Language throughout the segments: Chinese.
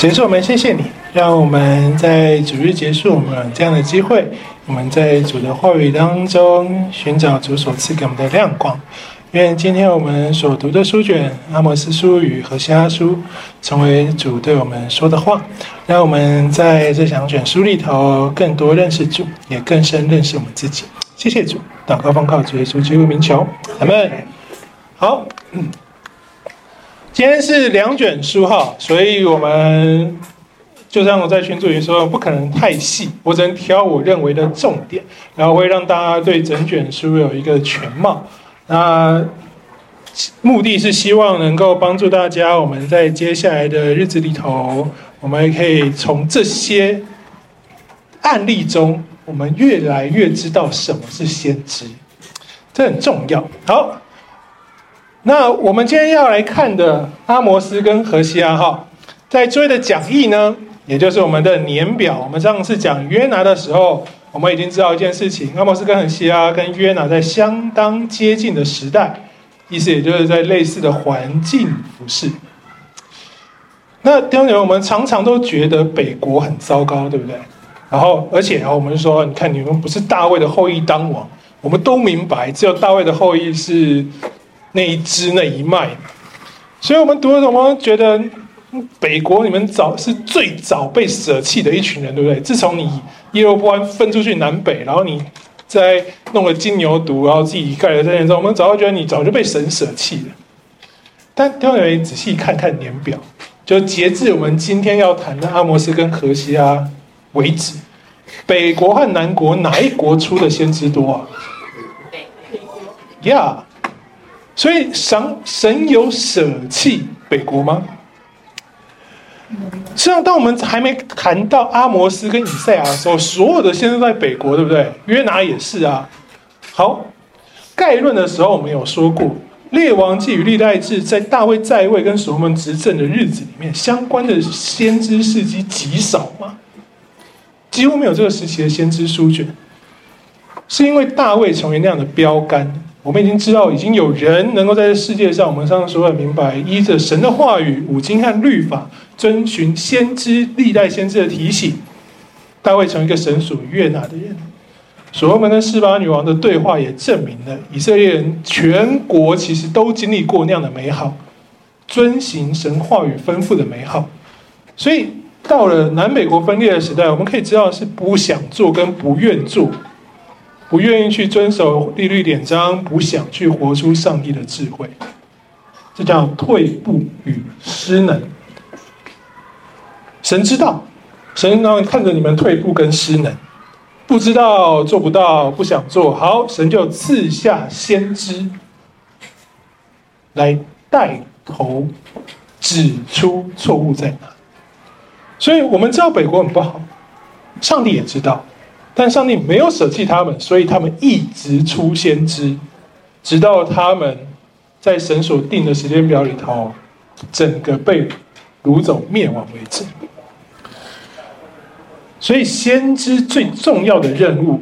所以说，我们谢谢你，让我们在主日结束，我们有这样的机会，我们在主的话语当中寻找主所赐给我们的亮光。愿今天我们所读的书卷《阿摩斯书》与《何西阿书》，成为主对我们说的话，让我们在这两卷书里头更多认识主，也更深认识我们自己。谢谢主，祷告奉靠主耶稣基督名求，阿门。好。今天是两卷书哈，所以我们就像我在群组里说，不可能太细，我只能挑我认为的重点，然后会让大家对整卷书有一个全貌。那目的是希望能够帮助大家，我们在接下来的日子里头，我们可以从这些案例中，我们越来越知道什么是先知，这很重要。好。那我们今天要来看的阿摩斯跟何西阿哈，在追的讲义呢，也就是我们的年表。我们上次讲约拿的时候，我们已经知道一件事情：阿摩斯跟何西阿跟约拿在相当接近的时代，意思也就是在类似的环境服饰。那当然，我们常常都觉得北国很糟糕，对不对？然后，而且，我们说，你看你们不是大卫的后裔当王，我们都明白，只有大卫的后裔是。那一支那一脉，所以我们读了，我们觉得北国你们早是最早被舍弃的一群人，对不对？自从你耶罗波安分出去南北，然后你再弄了金牛犊，然后自己盖了这件之后，我们早就觉得你早就被神舍弃了。但各位仔细看看年表，就截至我们今天要谈的阿摩斯跟何西阿为止，北国和南国哪一国出的先知多啊？北国。Yeah。所以神神有舍弃北国吗？实际上，当我们还没谈到阿摩斯跟以赛亚的时候，所有的先知在北国，对不对？约拿也是啊。好，概论的时候我们有说过，《列王记》与《历代志》在大卫在位跟所罗门执政的日子里面，相关的先知事迹极少嘛，几乎没有这个时期的先知书卷，是因为大卫成为那样的标杆。我们已经知道，已经有人能够在这世界上，我们上次说的明白，依着神的话语、五经和律法，遵循先知历代先知的提醒，大卫成为一个神所悦纳的人。所罗门跟示巴女王的对话也证明了，以色列人全国其实都经历过那样的美好，遵行神话语吩咐的美好。所以到了南北国分裂的时代，我们可以知道是不想做跟不愿做。不愿意去遵守律例典章，不想去活出上帝的智慧，这叫退步与失能。神知道，神然后看着你们退步跟失能，不知道做不到，不想做好，神就赐下先知来带头指出错误在哪。所以我们知道北国很不好，上帝也知道。但上帝没有舍弃他们，所以他们一直出先知，直到他们在神所定的时间表里头，整个被掳走灭亡为止。所以先知最重要的任务，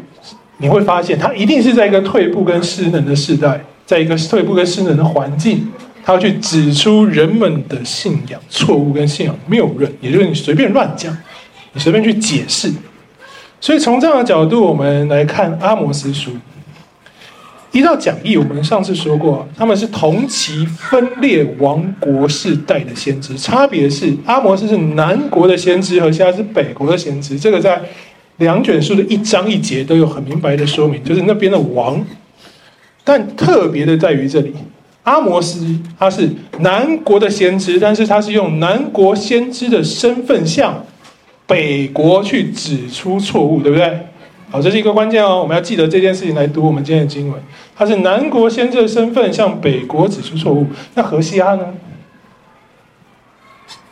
你会发现他一定是在一个退步跟失能的时代，在一个退步跟失能的环境，他要去指出人们的信仰错误跟信仰谬论，也就是你随便乱讲，你随便去解释。所以从这样的角度，我们来看阿摩斯书。依照讲义，我们上次说过，他们是同期分裂王国世代的先知，差别是阿摩斯是南国的先知，何西阿是北国的先知。这个在两卷书的一章一节都有很明白的说明，就是那边的王。但特别的在于这里，阿摩斯他是南国的先知，但是他是用南国先知的身份向。北国去指出错误，对不对？好，这是一个关键哦，我们要记得这件事情来读我们今天的经文。他是南国先知的身份向北国指出错误。那何西阿呢？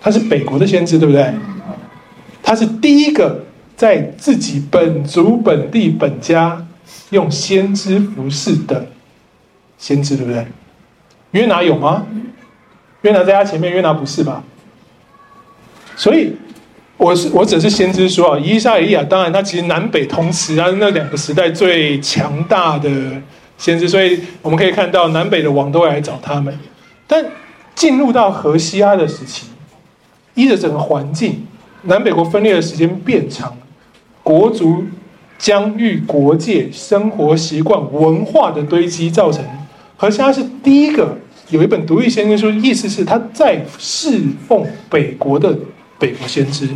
他是北国的先知，对不对？他是第一个在自己本族本地本家用先知服侍的先知，对不对？约拿有吗？约拿在他前面，约拿不是吧？所以。我是我只是先知说啊，以赛亚当然他其实南北同时啊，那两个时代最强大的先知，所以我们可以看到南北的王都会来找他们。但进入到河西阿的时期，依着整个环境，南北国分裂的时间变长，国族疆域、国界、生活习惯、文化的堆积，造成何西阿是第一个有一本独立先知书，意思是他在侍奉北国的北国先知。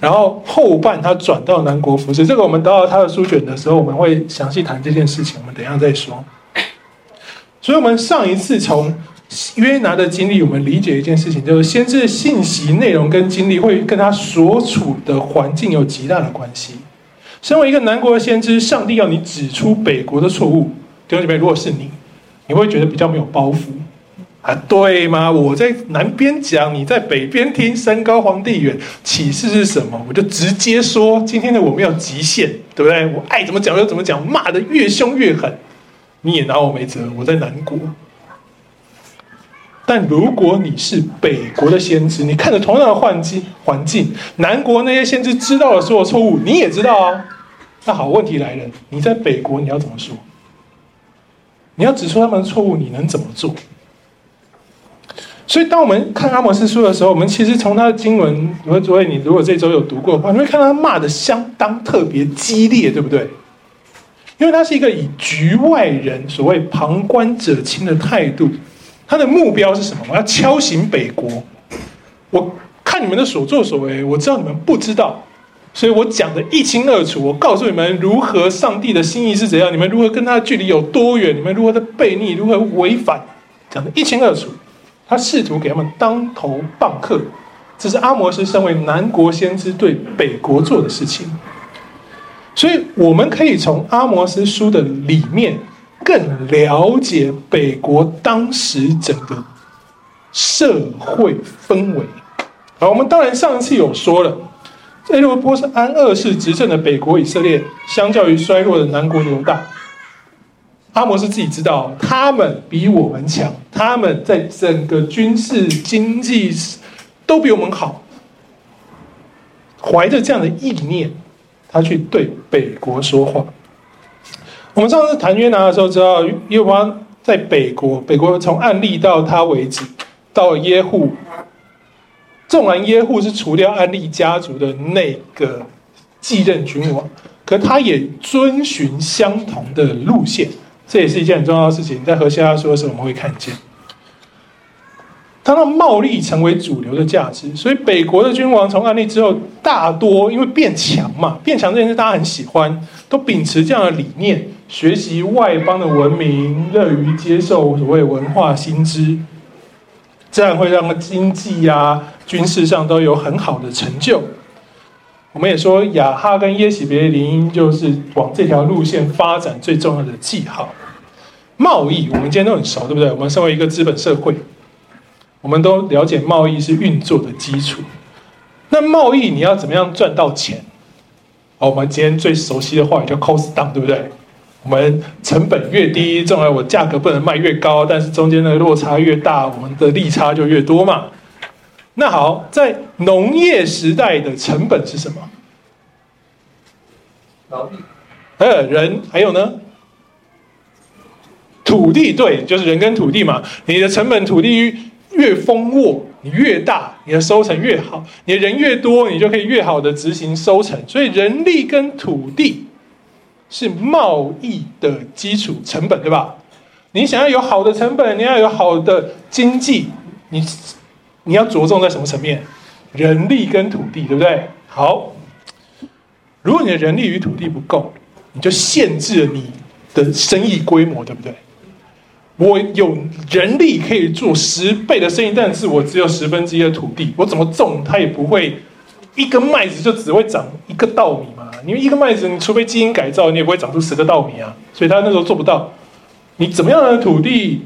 然后后半他转到南国服侍，这个我们得到他的书卷的时候，我们会详细谈这件事情。我们等一下再说。所以，我们上一次从约拿的经历，我们理解一件事情，就是先知的信息内容跟经历会跟他所处的环境有极大的关系。身为一个南国的先知，上帝要你指出北国的错误，弟兄姐妹，如果是你，你会觉得比较没有包袱。啊，对吗？我在南边讲，你在北边听，山高皇帝远，启示是什么？我就直接说，今天的我没有极限，对不对？我爱怎么讲就怎么讲，骂得越凶越狠，你也拿我没辙。我在南国，但如果你是北国的先知，你看着同样的环境，环境，南国那些先知知道了所有错误，你也知道啊。那好，问题来了，你在北国你要怎么说？你要指出他们的错误，你能怎么做？所以，当我们看阿摩斯书的时候，我们其实从他的经文，你会作为你如果这周有读过的话，你会看到他骂的相当特别激烈，对不对？因为他是一个以局外人、所谓旁观者清的态度，他的目标是什么？我要敲醒北国。我看你们的所作所为，我知道你们不知道，所以我讲得一清二楚。我告诉你们如何上帝的心意是怎样，你们如何跟他的距离有多远，你们如何的悖逆，如何违反，讲得一清二楚。他试图给他们当头棒喝，这是阿摩斯身为南国先知对北国做的事情。所以，我们可以从阿摩斯书的里面更了解北国当时整个社会氛围。好，我们当然上一次有说了，这如果是安二世执政的北国以色列，相较于衰弱的南国犹大。阿摩斯自己知道，他们比我们强，他们在整个军事、经济都比我们好。怀着这样的意念，他去对北国说话。我们上次谈约拿的时候，知道耶和华在北国，北国从暗利到他为止，到耶户。纵然耶户是除掉安利家族的那个继任君王，可他也遵循相同的路线。这也是一件很重要的事情，在何西阿说的时候，我们会看见，他让贸易成为主流的价值，所以北国的君王从暗利之后，大多因为变强嘛，变强这件事大家很喜欢，都秉持这样的理念，学习外邦的文明，乐于接受所谓文化新知，这样会让经济啊、军事上都有很好的成就。我们也说雅哈跟耶洗别林就是往这条路线发展最重要的记号。贸易，我们今天都很熟，对不对？我们身为一个资本社会，我们都了解贸易是运作的基础。那贸易你要怎么样赚到钱？我们今天最熟悉的话语叫 cost down，对不对？我们成本越低，重要我价格不能卖越高，但是中间的落差越大，我们的利差就越多嘛。那好，在农业时代的成本是什么？劳力，呃，人，还有呢？土地，对，就是人跟土地嘛。你的成本，土地越丰沃，你越大，你的收成越好。你的人越多，你就可以越好的执行收成。所以，人力跟土地是贸易的基础成本，对吧？你想要有好的成本，你要有好的经济，你。你要着重在什么层面？人力跟土地，对不对？好，如果你的人力与土地不够，你就限制了你的生意规模，对不对？我有人力可以做十倍的生意，但是我只有十分之一的土地，我怎么种它也不会一根麦子就只会长一个稻米嘛？因为一个麦子，你除非基因改造，你也不会长出十个稻米啊。所以他那时候做不到。你怎么样的土地？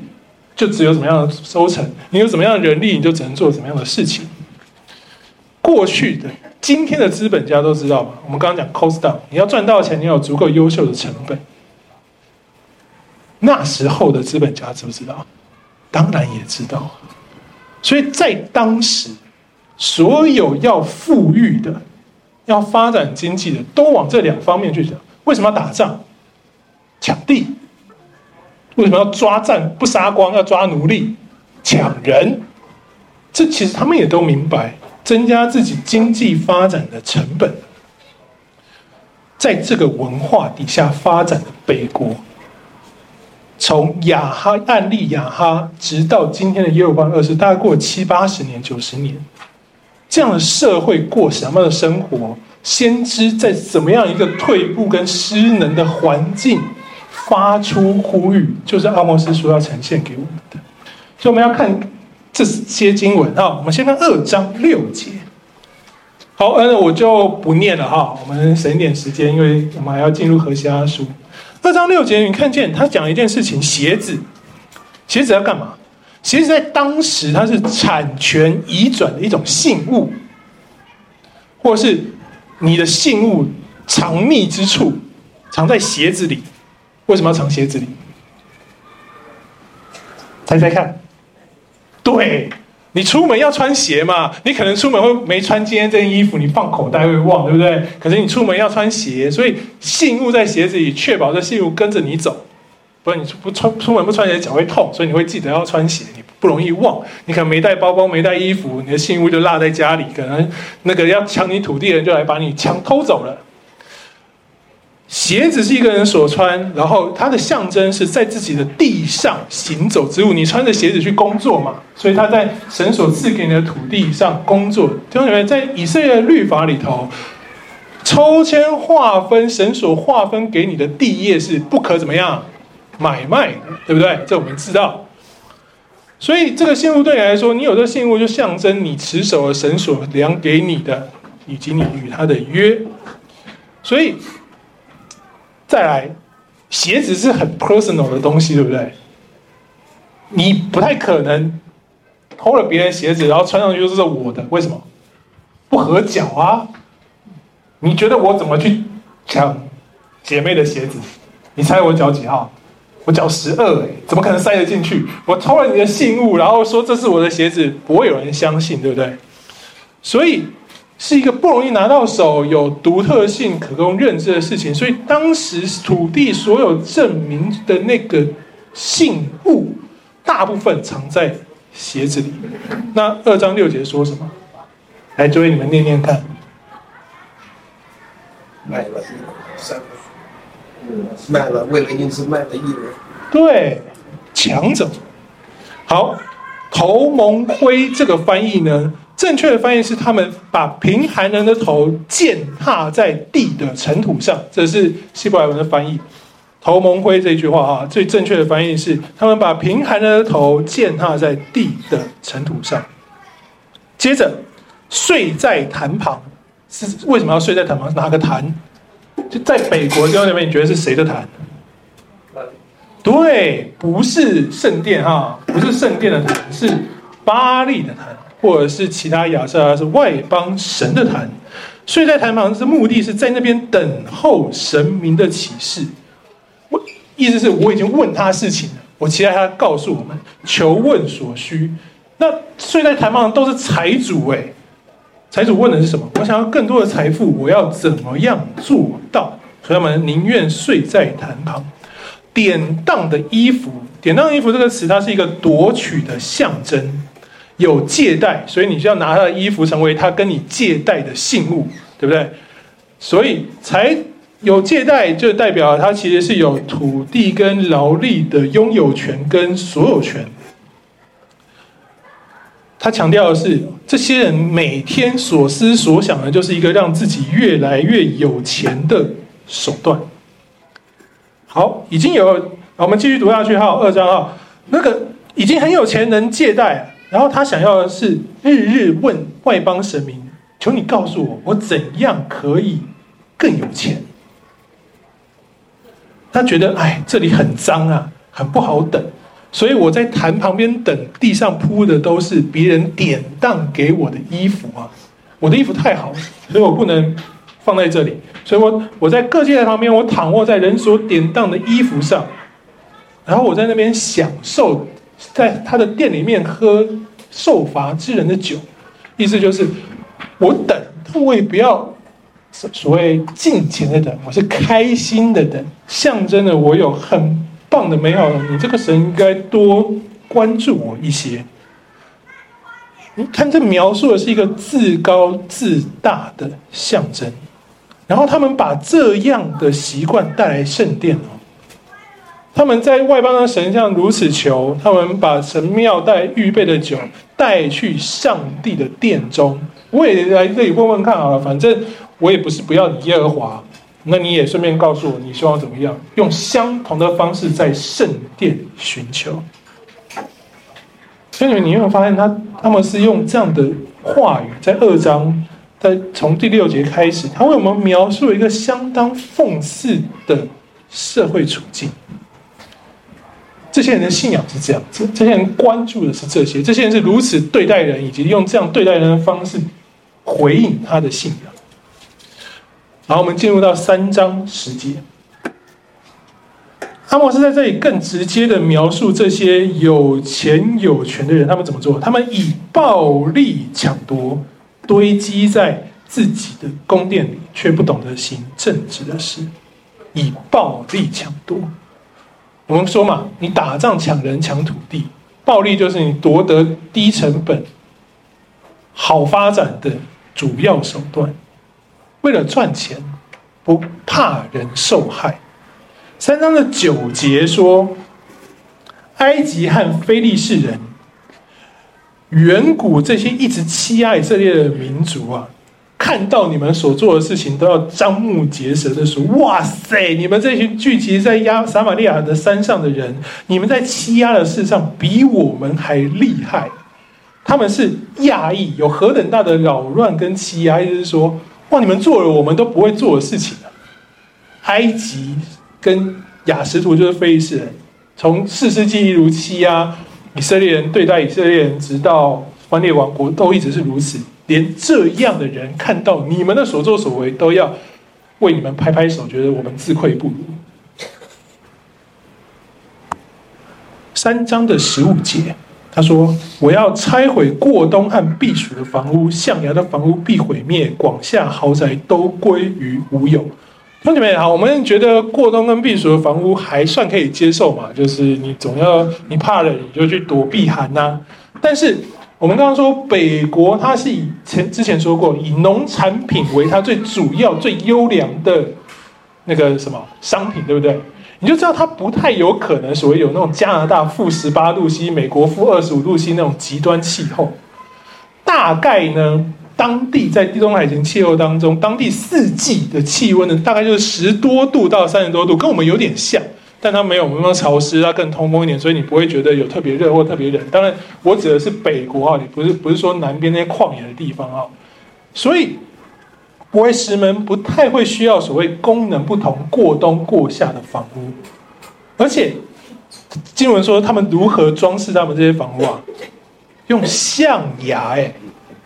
就只有怎么样的收成，你有怎么样的人力，你就只能做怎么样的事情。过去的、今天的资本家都知道吧？我们刚刚讲 cost down，你要赚到钱，你要有足够优秀的成本。那时候的资本家知不知道？当然也知道。所以在当时，所有要富裕的、要发展经济的，都往这两方面去讲。为什么要打仗？抢地。为什么要抓战不杀光？要抓奴隶、抢人？这其实他们也都明白，增加自己经济发展的成本，在这个文化底下发展的北国，从亚哈案例亚哈，直到今天的耶罗波安二世，大概过了七八十年、九十年，这样的社会过什么样的生活？先知在怎么样一个退步跟失能的环境发出呼吁，就是阿摩司书要呈现给我们的。所以我们要看这些经文啊，我们先看二章六节。好，嗯，我就不念了哈，我们省一点时间，因为我们还要进入何西阿书。二章六节，你看见他讲一件事情：鞋子，鞋子要干嘛？鞋子在当时它是产权移转的一种信物，或是。你的信物藏匿之处，藏在鞋子里。为什么要藏鞋子里？猜猜看。对，你出门要穿鞋嘛？你可能出门会没穿今天这件衣服，你放口袋会忘，对不对？可是你出门要穿鞋，所以信物在鞋子里，确保这信物跟着你走。不然你不穿出门不穿鞋，脚会痛，所以你会记得要穿鞋。你不容易忘。你可能没带包包，没带衣服，你的信物就落在家里。可能那个要抢你土地的人就来把你抢偷走了。鞋子是一个人所穿，然后它的象征是在自己的地上行走之物。你穿着鞋子去工作嘛，所以他在神所赐给你的土地上工作。弟兄姊妹，在以色列的律法里头，抽签划分神所划分给你的地业是不可怎么样？买卖，对不对？这我们知道。所以这个信物对你来说，你有这个信物，就象征你持守了神所量给你的，以及你与他的约。所以再来，鞋子是很 personal 的东西，对不对？你不太可能偷了别人鞋子，然后穿上去就是我的。为什么？不合脚啊！你觉得我怎么去抢姐妹的鞋子？你猜我脚几号？我脚十二哎，怎么可能塞得进去？我偷了你的信物，然后说这是我的鞋子，不会有人相信，对不对？所以是一个不容易拿到手、有独特性、可供认知的事情。所以当时土地所有证明的那个信物，大部分藏在鞋子里。那二章六节说什么？来，诸位你们念念看。卖了，三卖了，为了因此卖了一人。对，抢走。好，头蒙灰这个翻译呢，正确的翻译是他们把贫寒人的头践踏在地的尘土上，这是希伯来文的翻译。头蒙灰这句话啊，最正确的翻译是他们把贫寒人的头践踏在地的尘土上。接着，睡在坛旁，是为什么要睡在坛旁？哪个坛？就在北国这边，你觉得是谁的坛？对，不是圣殿哈，不是圣殿的坛，是巴利的坛，或者是其他亚瑟，是外邦神的坛。睡在坛旁，是目的是在那边等候神明的启示。我意思是我已经问他事情了，我期待他告诉我们，求问所需。那睡在坛旁都是财主哎。财主问的是什么？我想要更多的财富，我要怎么样做到？所以他们宁愿睡在坛旁。典当的衣服，典当衣服这个词，它是一个夺取的象征，有借贷，所以你就要拿他的衣服成为他跟你借贷的信物，对不对？所以才有借贷，就代表他其实是有土地跟劳力的拥有权跟所有权。他强调的是，这些人每天所思所想的，就是一个让自己越来越有钱的手段。好，已经有，我们继续读下去哈，二章哈，那个已经很有钱，能借贷，然后他想要的是日日问外邦神明，求你告诉我，我怎样可以更有钱？他觉得，哎，这里很脏啊，很不好等。所以我在坛旁边等，地上铺的都是别人典当给我的衣服啊！我的衣服太好，所以我不能放在这里。所以我我在各界的旁边，我躺卧在人所典当的衣服上，然后我在那边享受，在他的店里面喝受罚之人的酒，意思就是我等，我也不要所谓金钱的等，我是开心的等，象征着我有很。棒的美好，你这个神应该多关注我一些。你看，这描述的是一个自高自大的象征。然后他们把这样的习惯带来圣殿哦。他们在外邦的神像如此求，他们把神庙带预备的酒带去上帝的殿中。我也来这里问问看好了，反正我也不是不要你耶和华，那你也顺便告诉我，你希望怎么样？用相同的方式在圣殿寻求。所以你们有没有发现他，他他们是用这样的话语，在二章，在从第六节开始，他为我们描述一个相当讽刺的社会处境。这些人的信仰是这样子，这些人关注的是这些，这些人是如此对待人，以及用这样对待人的方式回应他的信仰。然后我们进入到三章十节。阿摩斯在这里更直接的描述这些有钱有权的人，他们怎么做？他们以暴力抢夺，堆积在自己的宫殿里，却不懂得行正直的事，以暴力抢夺。我们说嘛，你打仗抢人抢土地，暴力就是你夺得低成本、好发展的主要手段。为了赚钱，不怕人受害。三章的九节说，埃及和非利士人，远古这些一直欺压以色列的民族啊，看到你们所做的事情，都要张目结舌的说：“哇塞，你们这群聚集在亚撒玛利亚的山上的人，你们在欺压的事上比我们还厉害。”他们是亚裔有何等大的扰乱跟欺压，就是说：“哇，你们做了我们都不会做的事情啊！”埃及。跟亚实图就是非利士人，从士师记一如欺压以色列人，对待以色列人，直到分裂王国，都一直是如此。连这样的人看到你们的所作所为，都要为你们拍拍手，觉得我们自愧不如。三章的十五节，他说：“我要拆毁过东和避暑的房屋，象牙的房屋必毁灭，广厦豪宅都归于无有。”兄弟们好，我们觉得过冬跟避暑的房屋还算可以接受嘛，就是你总要你怕冷，你就去躲避寒呐、但是我们刚刚说北国，它是以前之前说过，以农产品为它最主要、最优良的那个什么商品，对不对？你就知道它不太有可能所谓有那种加拿大负十八度 C、美国负二十五度 C 那种极端气候。大概呢？当地在地中海型气候当中，当地四季的气温呢，大概就是十多度到三十多度，跟我们有点像，但它没有我们那么潮湿，它更通风一点，所以你不会觉得有特别热或特别冷。当然，我指的是北国啊，你不是不是说南边那些旷野的地方啊。所以，波斯们不太会需要所谓功能不同、过冬过夏的房屋，而且经文说他们如何装饰他们这些房屋啊？用象牙、欸，哎。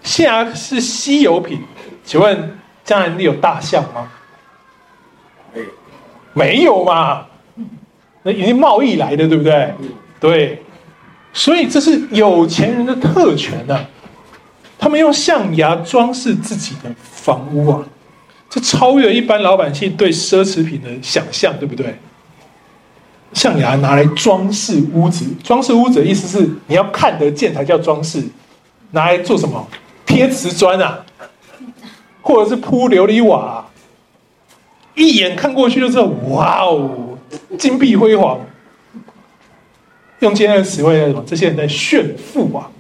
象牙是稀有品，请问江南你有大象吗？没有嘛？那已经贸易来的，对不对？对，所以这是有钱人的特权啊！他们用象牙装饰自己的房屋啊，这超越一般老百姓对奢侈品的想象，对不对？象牙拿来装饰屋子，装饰屋子的意思是你要看得见才叫装饰，拿来做什么？贴瓷砖啊，或者是铺琉璃瓦啊，一眼看过去就知道，哇哦，金碧辉煌。用今天的词汇来说，这些人在炫富啊！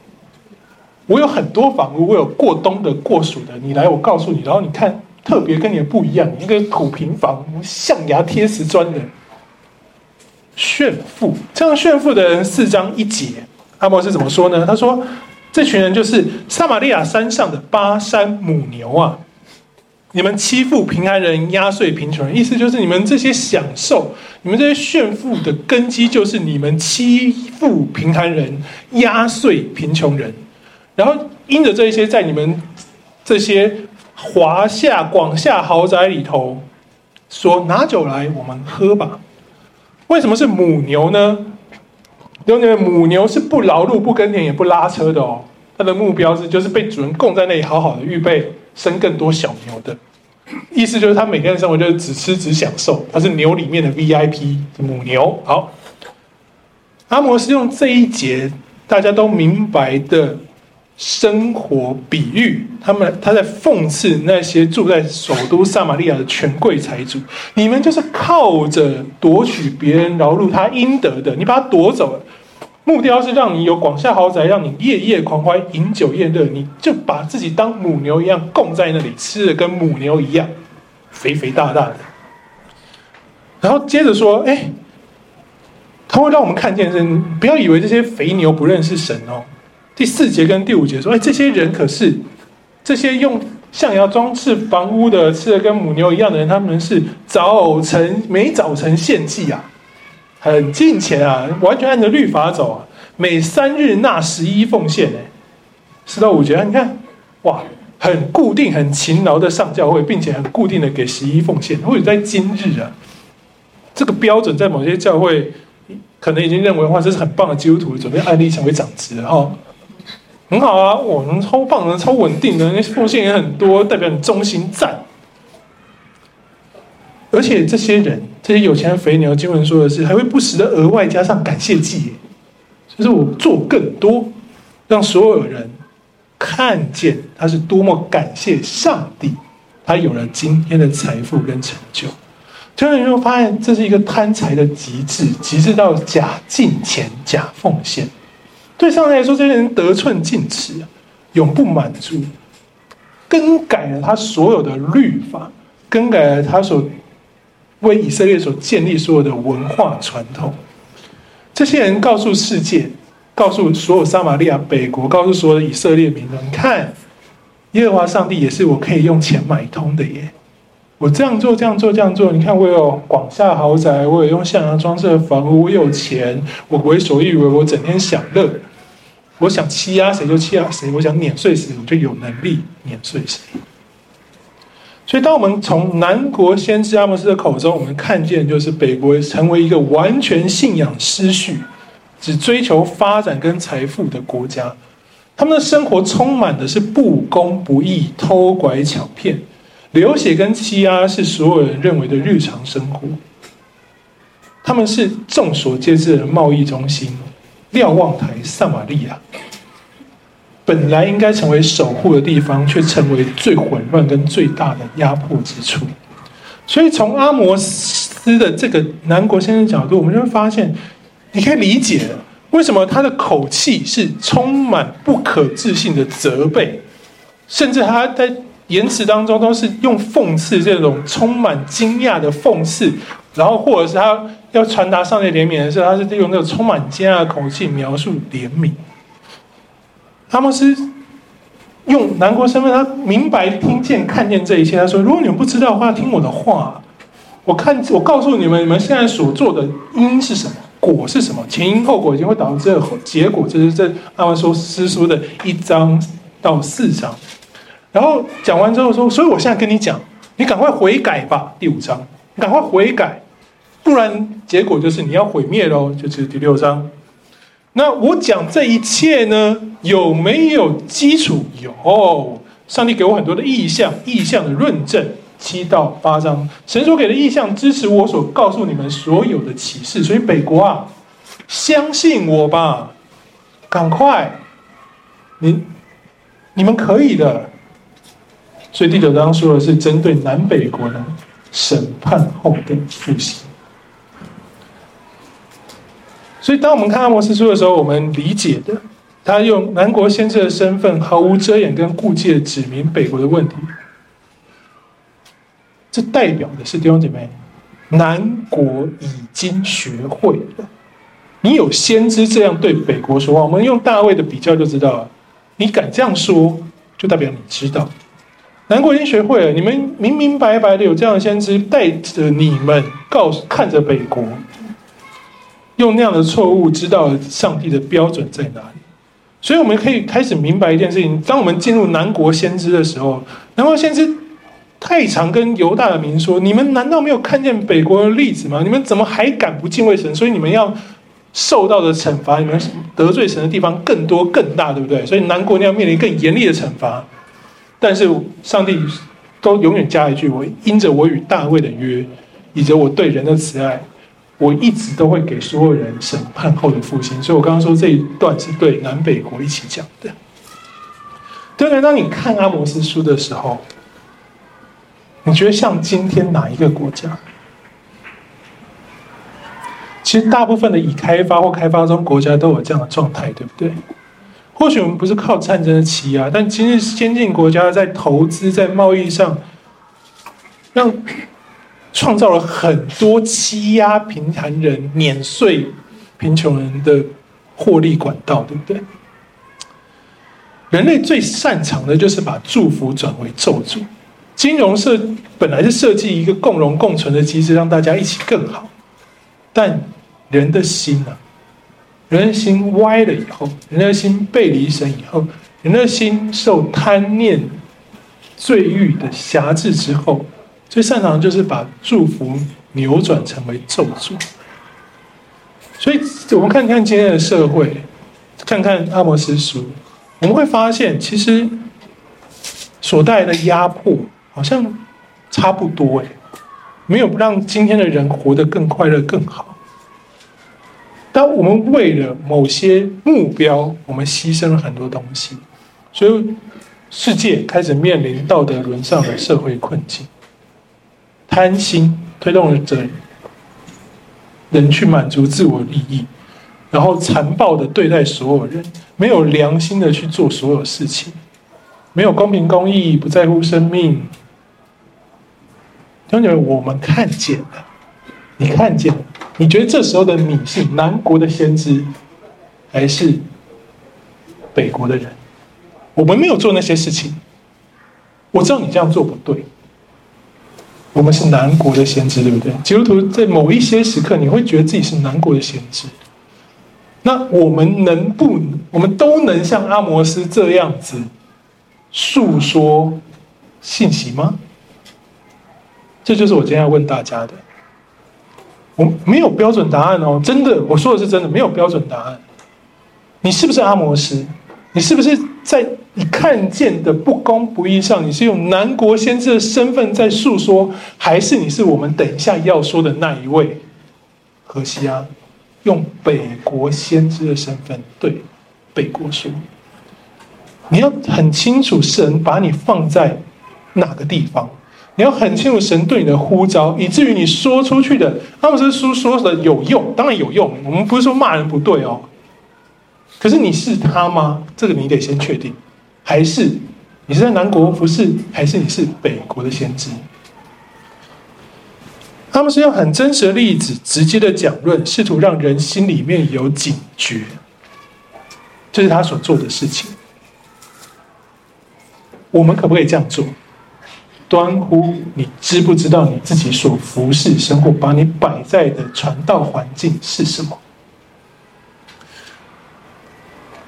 我有很多房屋，我有过冬的、过暑的。你来，我告诉你，然后你看，特别跟你的不一样，一个土平房，象牙贴瓷砖的炫富。这样炫富的人，四章一节，阿摩斯怎么说呢？他说。这群人就是撒玛利亚山上的巴山母牛啊！你们欺负贫寒人，压碎贫穷人，意思就是你们这些享受，你们这些炫富的根基，就是你们欺负贫寒人，压碎贫穷人。然后因着这些，在你们这些华夏广厦豪宅里头，说拿酒来，我们喝吧。为什么是母牛呢？因为母牛是不劳碌、不耕田、也不拉车的哦。它的目标是，就是被主人供在那里，好好的预备生更多小牛的。意思就是，他每天的生活就是只吃、只享受。他是牛里面的 VIP，母牛。好，阿摩斯用这一节大家都明白的生活比喻，他们他在讽刺那些住在首都撒玛利亚的权贵财主，你们就是靠着夺取别人劳碌他应得的，你把他夺走了，目标是让你有广厦豪宅，让你夜夜狂欢，饮酒宴乐，你就把自己当母牛一样供在那里，吃的跟母牛一样，肥肥大大的。然后接着说，哎，他会让我们看见是，不要以为这些肥牛不认识神哦。第四节跟第五节说：“哎，这些人可是这些用象牙装饰房屋的，吃的跟母牛一样的人，他们是早晨没早晨献祭啊，很敬虔啊，完全按照律法走啊。每三日纳十一奉献，哎，四到五节，你看，哇，很固定、很勤劳的上教会，并且很固定的给十一奉献。或者在今日啊，这个标准在某些教会可能已经认为哇，这是很棒的基督徒，准备案例成为长子了哈。”很好啊，我们超棒的、超稳定的，那奉献也很多，代表你忠心赞。而且这些人，这些有钱的肥牛，经文说的是，还会不时的额外加上感谢祭，就是我做更多，让所有人看见他是多么感谢上帝，他有了今天的财富跟成就。就你会发现，这是一个贪财的极致，极致到假敬虔、假奉献。对上帝来说，这些人得寸进尺，永不满足，更改了他所有的律法，更改了他所为以色列所建立所有的文化传统。这些人告诉世界，告诉所有撒玛利亚北国，告诉所有的以色列民众：你看，耶和华上帝也是我可以用钱买通的耶！我这样做，这样做，这样做，你看，我有广厦豪宅，我有用象牙装饰的房屋，我有钱，我为所欲为，我整天享乐。我想欺压谁就欺压谁，我想碾碎谁，我就有能力碾碎谁。所以，当我们从南国先知阿摩斯的口中，我们看见就是北国成为一个完全信仰失序、只追求发展跟财富的国家。他们的生活充满的是不公不义、偷拐抢骗、流血跟欺压，是所有人认为的日常生活。他们是众所皆知的贸易中心。瞭望台撒玛利亚，本来应该成为守护的地方，却成为最混乱跟最大的压迫之处。所以，从阿摩斯的这个南国先生角度，我们就会发现，你可以理解为什么他的口气是充满不可置信的责备，甚至他在言辞当中都是用讽刺这种充满惊讶的讽刺。然后，或者是他要传达上帝怜悯的时候，他是用那种充满惊讶的口气描述怜悯。阿摩斯用南国身份，他明白听见看见这一切。他说：“如果你们不知道的话，听我的话。我看我告诉你们，你们现在所做的因是什么，果是什么，前因后果已经会导致这结果。这是这阿摩斯书的一章到四章。然后讲完之后说，所以我现在跟你讲，你赶快悔改吧。第五章，你赶快悔改。”不然，结果就是你要毁灭喽。就是第六章。那我讲这一切呢，有没有基础？有，上帝给我很多的意象，意象的论证。七到八章，神所给的意象支持我所告诉你们所有的启示。所以北国啊，相信我吧，赶快，你你们可以的。所以第九章说的是针对南北国的审判后的复兴。所以，当我们看阿摩斯书的时候，我们理解的，他用南国先知的身份，毫无遮掩跟顾忌的指明北国的问题。这代表的是弟兄姐妹，南国已经学会了。你有先知这样对北国说话，我们用大卫的比较就知道了。你敢这样说，就代表你知道，南国已经学会了。你们明明白白的有这样的先知带着你们，告看着北国。用那样的错误知道上帝的标准在哪里，所以我们可以开始明白一件事情：当我们进入南国先知的时候，南国先知太常跟犹大的民说：“你们难道没有看见北国的例子吗？你们怎么还敢不敬畏神？所以你们要受到的惩罚，你们得罪神的地方更多更大，对不对？所以南国你要面临更严厉的惩罚。但是上帝都永远加一句：我因着我与大卫的约，以着我对人的慈爱。”我一直都会给所有人审判后的复兴，所以我刚刚说这一段是对南北国一起讲的。对对，当你看阿摩斯书的时候，你觉得像今天哪一个国家？其实大部分的已开发或开发中国家都有这样的状态，对不对？或许我们不是靠战争的欺压，但今日先进国家在投资、在贸易上，让创造了很多欺压贫寒人、碾碎贫穷人的获利管道，对不对？人类最擅长的就是把祝福转为咒诅。金融设本来是设计一个共荣共存的机制，让大家一起更好，但。人的心啊，人的心歪了以后，人的心背离神以后，人的心受贪念、罪欲的辖制之后，最擅长的就是把祝福扭转成为咒诅。所以，我们看看今天的社会，看看阿摩司书，我们会发现，其实所带来的压迫好像差不多，哎，没有让今天的人活得更快乐、更好。当我们为了某些目标，我们牺牲了很多东西，所以世界开始面临道德沦丧的社会困境。贪心推动着人，去满足自我利益，然后残暴的对待所有人，没有良心的去做所有事情，没有公平公义，不在乎生命。兄弟们，我们看见了，你看见了。你觉得这时候的你是南国的先知，还是北国的人？我们没有做那些事情，我知道你这样做不对。我们是南国的先知，对不对？基督徒在某一些时刻，你会觉得自己是南国的先知。那我们能不，我们都能像阿摩斯这样子诉说信息吗？这就是我今天要问大家的。我没有标准答案哦，真的，我说的是真的，没有标准答案。你是不是阿摩斯？你是不是在你看见的不公不义上，你是用南国先知的身份在诉说，还是你是我们等一下要说的那一位？何西阿，用北国先知的身份对北国说，你要很清楚，神把你放在哪个地方。你要很清楚神对你的呼召，以至于你说出去的，阿摩司书说的有用，当然有用。我们不是说骂人不对哦，可是你是他吗？这个你得先确定。还是你是在南国服侍，还是你是北国的先知？他们是用很真实的例子，直接的讲论，试图让人心里面有警觉，这是他所做的事情。我们可不可以这样做？端乎你知不知道你自己所服侍生活，把你摆在的传道环境是什么？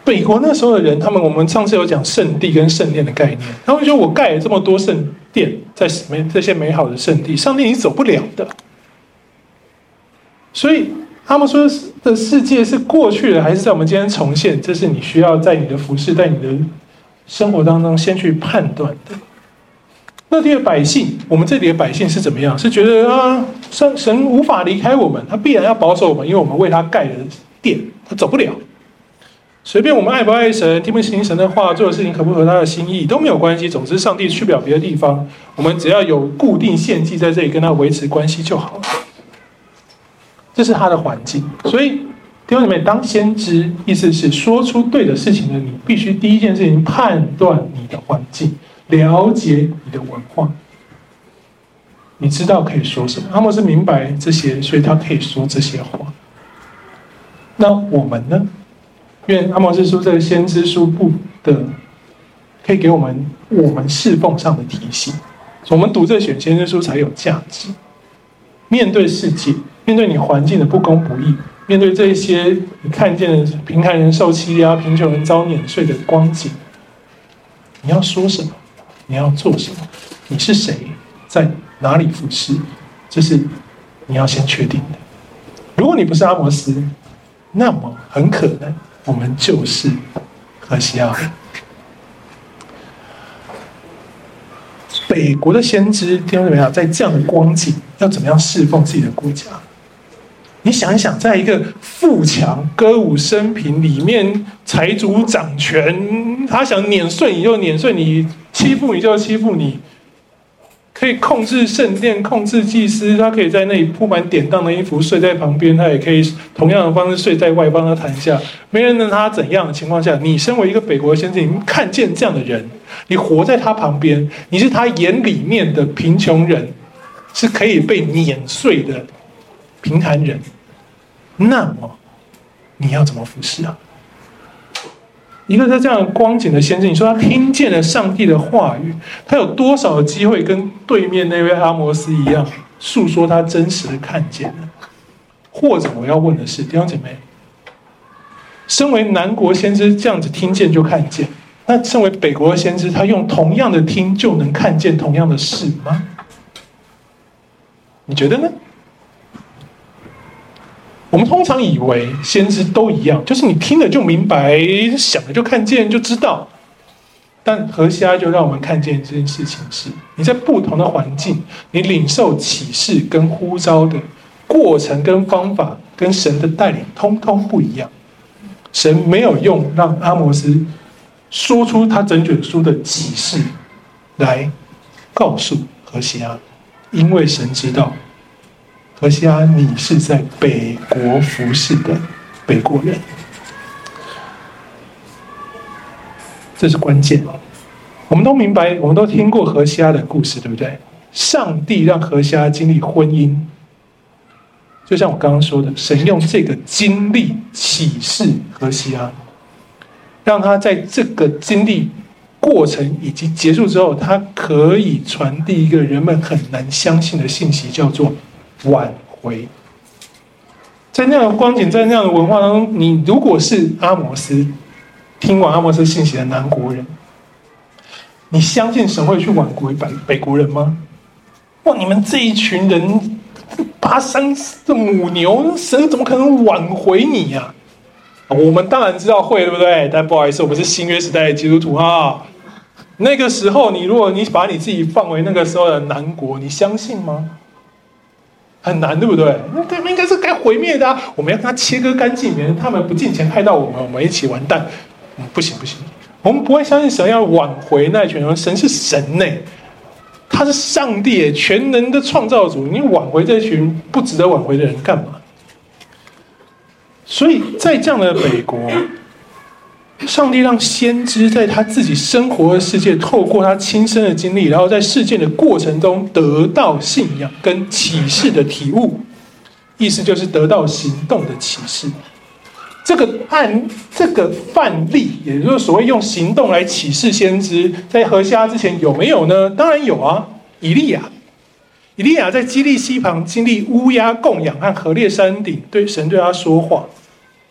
美国那时候的人，他们我们上次有讲圣地跟圣殿的概念，他们说我盖了这么多圣殿，在美这些美好的圣地，上帝你走不了的。所以他们说的世界是过去的，还是在我们今天重现？这是你需要在你的服侍，在你的生活当中先去判断的。那地的百姓，我们这里的百姓是怎么样？是觉得啊，神神无法离开我们，他必然要保守我们，因为我们为他盖了殿，他走不了。随便我们爱不爱神，听不听神的话，做的事情合不合他的心意都没有关系。总之，上帝去不了别的地方，我们只要有固定献祭在这里跟他维持关系就好了。这是他的环境。所以弟兄姊妹，当先知，意思是说出对的事情的你，必须第一件事情判断你的环境。了解你的文化，你知道可以说什么？阿摩司明白这些，所以他可以说这些话。那我们呢？愿阿摩斯书这先知书部的，可以给我们我们侍奉上的提醒。我们读这选先知书才有价值。面对世界，面对你环境的不公不义，面对这些你看见的贫寒人受欺压、贫穷人遭碾碎的光景，你要说什么？你要做什么？你是谁？在哪里服侍？这是你要先确定的。如果你不是阿摩斯，那么很可能我们就是何西阿。北国的先知听到没有？在这样的光景，要怎么样侍奉自己的国家？你想一想，在一个富强歌舞升平里面，财主掌权，他想碾碎你就碾碎你，欺负你就欺负你，可以控制圣殿，控制祭司，他可以在那里铺满典当的衣服睡在旁边，他也可以同样的方式睡在外邦的坛下，没人能他怎样的情况下，你身为一个北国先知，你看见这样的人，你活在他旁边，你是他眼里面的贫穷人，是可以被碾碎的贫寒人。那么，你要怎么服侍啊？一个在这样光景的先知，你说他听见了上帝的话语，他有多少的机会跟对面那位阿摩斯一样，诉说他真实的看见呢？或者我要问的是，弟兄姐妹，身为南国先知这样子听见就看见，那身为北国的先知，他用同样的听就能看见同样的事吗？你觉得呢？我们通常以为先知都一样，就是你听了就明白，想了就看见就知道。但何西阿就让我们看见这件事情是：你在不同的环境，你领受启示跟呼召的过程跟方法，跟神的带领通通不一样。神没有用让阿摩斯说出他整卷书的启示来告诉何西阿，因为神知道。何西阿，你是在北国服侍的北国人，这是关键。我们都明白，我们都听过何西阿的故事，对不对？上帝让何西阿经历婚姻，就像我刚刚说的，神用这个经历启示何西阿，让他在这个经历过程以及结束之后，他可以传递一个人们很难相信的信息，叫做。挽回，在那样的光景，在那样的文化当中，你如果是阿摩斯，听完阿摩斯信息的南国人，你相信神会去挽回北北国人吗？哇！你们这一群人，跋山的母牛，神怎么可能挽回你呀？我们当然知道会，对不对？但不好意思，我们是新约时代的基督徒啊。那个时候，你如果你把你自己放为那个时候的南国，你相信吗？很难，对不对？那他们应该是该毁灭的啊！我们要跟他切割干净，免得他们不敬虔害到我们，我们一起完蛋。嗯，不行不行，我们不会相信神要挽回那群人。神是神呢，他是上帝，全能的创造主。你挽回这群不值得挽回的人干嘛？所以在这样的美国。上帝让先知在他自己生活的世界，透过他亲身的经历，然后在事件的过程中得到信仰跟启示的体悟，意思就是得到行动的启示。这个案，这个范例，也就是所谓用行动来启示先知，在何西阿之前有没有呢？当然有啊，以利亚，以利亚在基利西旁经历乌鸦供养和何烈山顶，对神对他说话。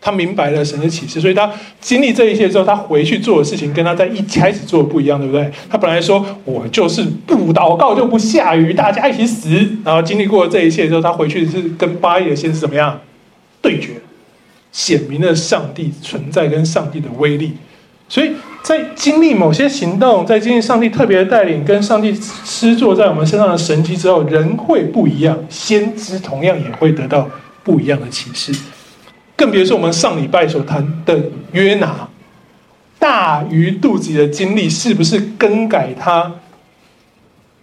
他明白了神的启示，所以他经历这一切之后，他回去做的事情跟他在一开始做的不一样，对不对？他本来说我就是不祷告就不下雨，大家一起死。然后经历过这一切之后，他回去是跟巴力的先知怎么样对决，显明了上帝存在跟上帝的威力。所以在经历某些行动，在经历上帝特别的带领跟上帝施作在我们身上的神迹之后，人会不一样，先知同样也会得到不一样的启示。更别说我们上礼拜所谈的约拿，大鱼肚子里的经历，是不是更改他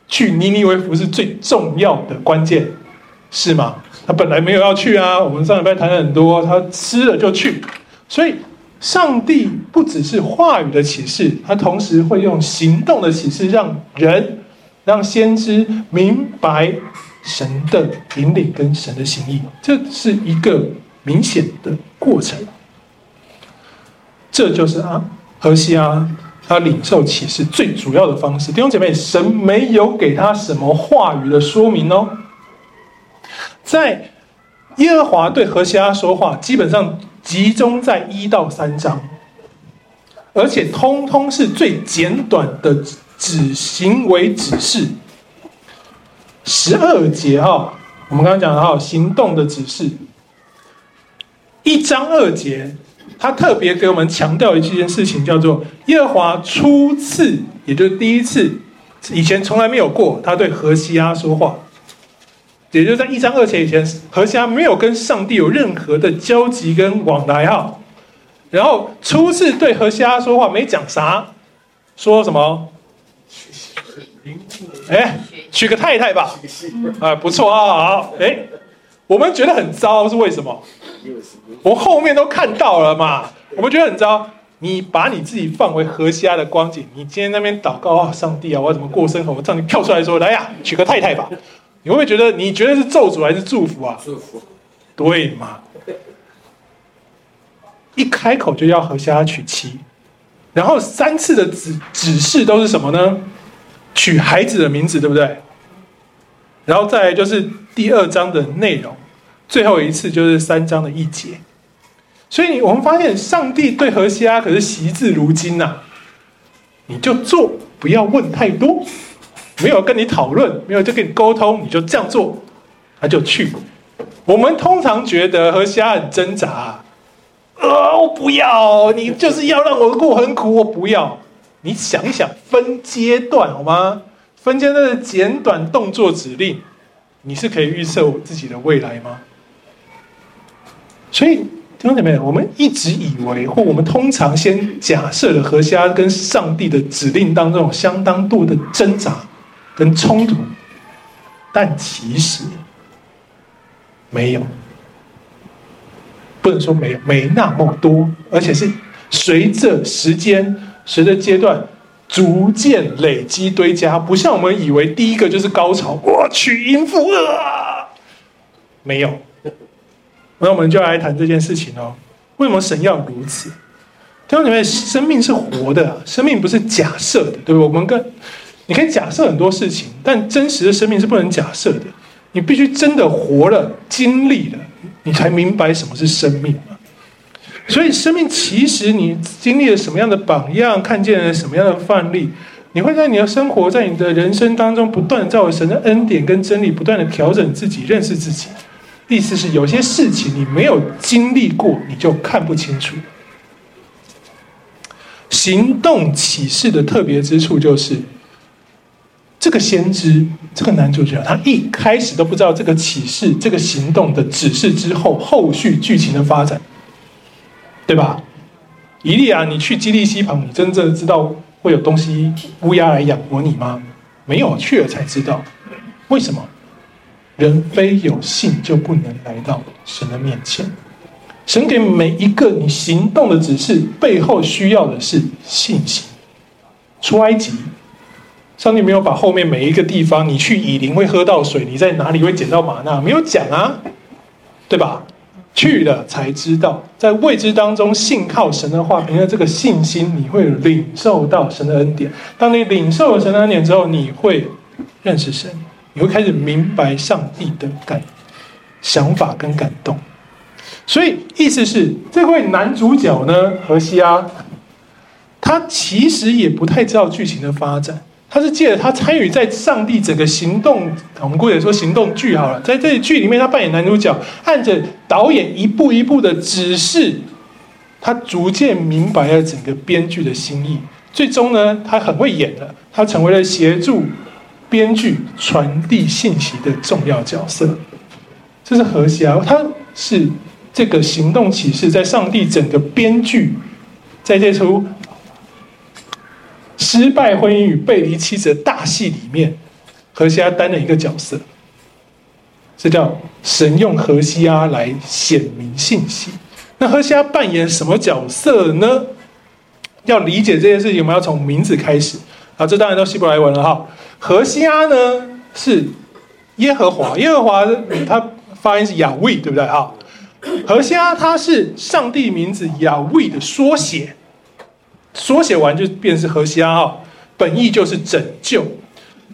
去尼尼微服是最重要的关键？是吗？他本来没有要去啊。我们上礼拜谈了很多，他吃了就去。所以，上帝不只是话语的启示，他同时会用行动的启示，让人、让先知明白神的引领跟神的心意。这是一个。明显的过程，这就是啊，何西阿他领受启示最主要的方式。弟兄姐妹，神没有给他什么话语的说明哦。在耶和华对何西阿说话，基本上集中在一到三章，而且通通是最简短的指行为指示。十二节哈，我们刚刚讲的哈，行动的指示。一章二节，他特别给我们强调一件事情，叫做耶和华初次，也就是第一次，以前从来没有过，他对何西阿说话。也就是在一章二节以前，何西阿没有跟上帝有任何的交集跟往来哈。然后初次对何西阿说话，没讲啥，说什么？哎，娶个太太吧，啊，不错啊，好，哎，我们觉得很糟，是为什么？我后面都看到了嘛，我们觉得很糟。你把你自己放为何西阿的光景，你今天那边祷告啊，上帝啊，我要怎么过生活？我上帝跳出来说，来呀，娶个太太吧。你会不会觉得你觉得是咒诅还是祝福啊？祝福，对嘛？一开口就要何西阿娶妻，然后三次的指指示都是什么呢？取孩子的名字，对不对？然后再来就是第二章的内容，最后一次就是三章的一节。所以我们发现，上帝对何西阿可是惜字如金呐、你就做，不要问太多。没有跟你讨论，没有就跟你沟通，你就这样做，他就去。我们通常觉得何西阿很挣扎，啊，我不要，你就是要让我过很苦，我不要。你想一想，分阶段好吗？分阶段的简短动作指令，你是可以预测我自己的未来吗？所以听懂没有？我们一直以为，或我们通常先假设了何西阿跟上帝的指令当中有相当多的挣扎。跟冲突，但其实没有，不能说没有，没那么多，而且是随着时间、随着阶段逐渐累积堆加，不像我们以为第一个就是高潮，我去淫妇啊，没有。那我们就来谈这件事情哦，为什么神要如此？弟兄姐妹，生命是活的，生命不是假设的，对不对？我们跟你可以假设很多事情，但真实的生命是不能假设的。你必须真的活了、经历了，你才明白什么是生命嘛。所以，生命其实你经历了什么样的榜样，看见了什么样的范例，你会在你的生活、在你的人生当中，不断的照神的恩典跟真理，不断的调整自己、认识自己。意思是，有些事情你没有经历过，你就看不清楚。行动启示的特别之处就是。这个先知，这个男主角，他一开始都不知道这个启示、这个行动的指示之后，后续剧情的发展，对吧？以利亚，你去基利西旁，你真正知道会有东西乌鸦来养活你吗？没有，去了才知道。为什么？人非有信就不能来到神的面前。神给每一个你行动的指示，背后需要的是信心。出埃及。上帝没有把后面每一个地方，你去以琳会喝到水，你在哪里会捡到玛纳，没有讲啊，对吧？去了才知道，在未知当中信靠神的话，凭着这个信心，你会领受到神的恩典。当你领受了神的恩典之后，你会认识神，你会开始明白上帝的感想法跟感动。所以意思是，这位男主角呢，何西阿，他其实也不太知道剧情的发展。他是借着他参与在上帝整个行动，我们姑且说行动剧好了，在这剧里面，他扮演男主角，按着导演一步一步的指示，他逐渐明白了整个编剧的心意。最终呢，他很会演了，他成为了协助编剧传递信息的重要角色。这是何西啊，他是这个行动启示在上帝整个编剧在这出。失败婚姻与背离妻子的大戏里面，何西阿担任一个角色，这叫神用何西阿来显明信息。那何西阿扮演什么角色呢？要理解这件事情，我们要从名字开始啊。这当然都希伯来文了哈。何西阿呢是耶和华，耶和华他发音是雅威，对不对哈？何西阿他是上帝名字雅威的缩写。缩写完就变成是何西阿哈，本意就是拯救。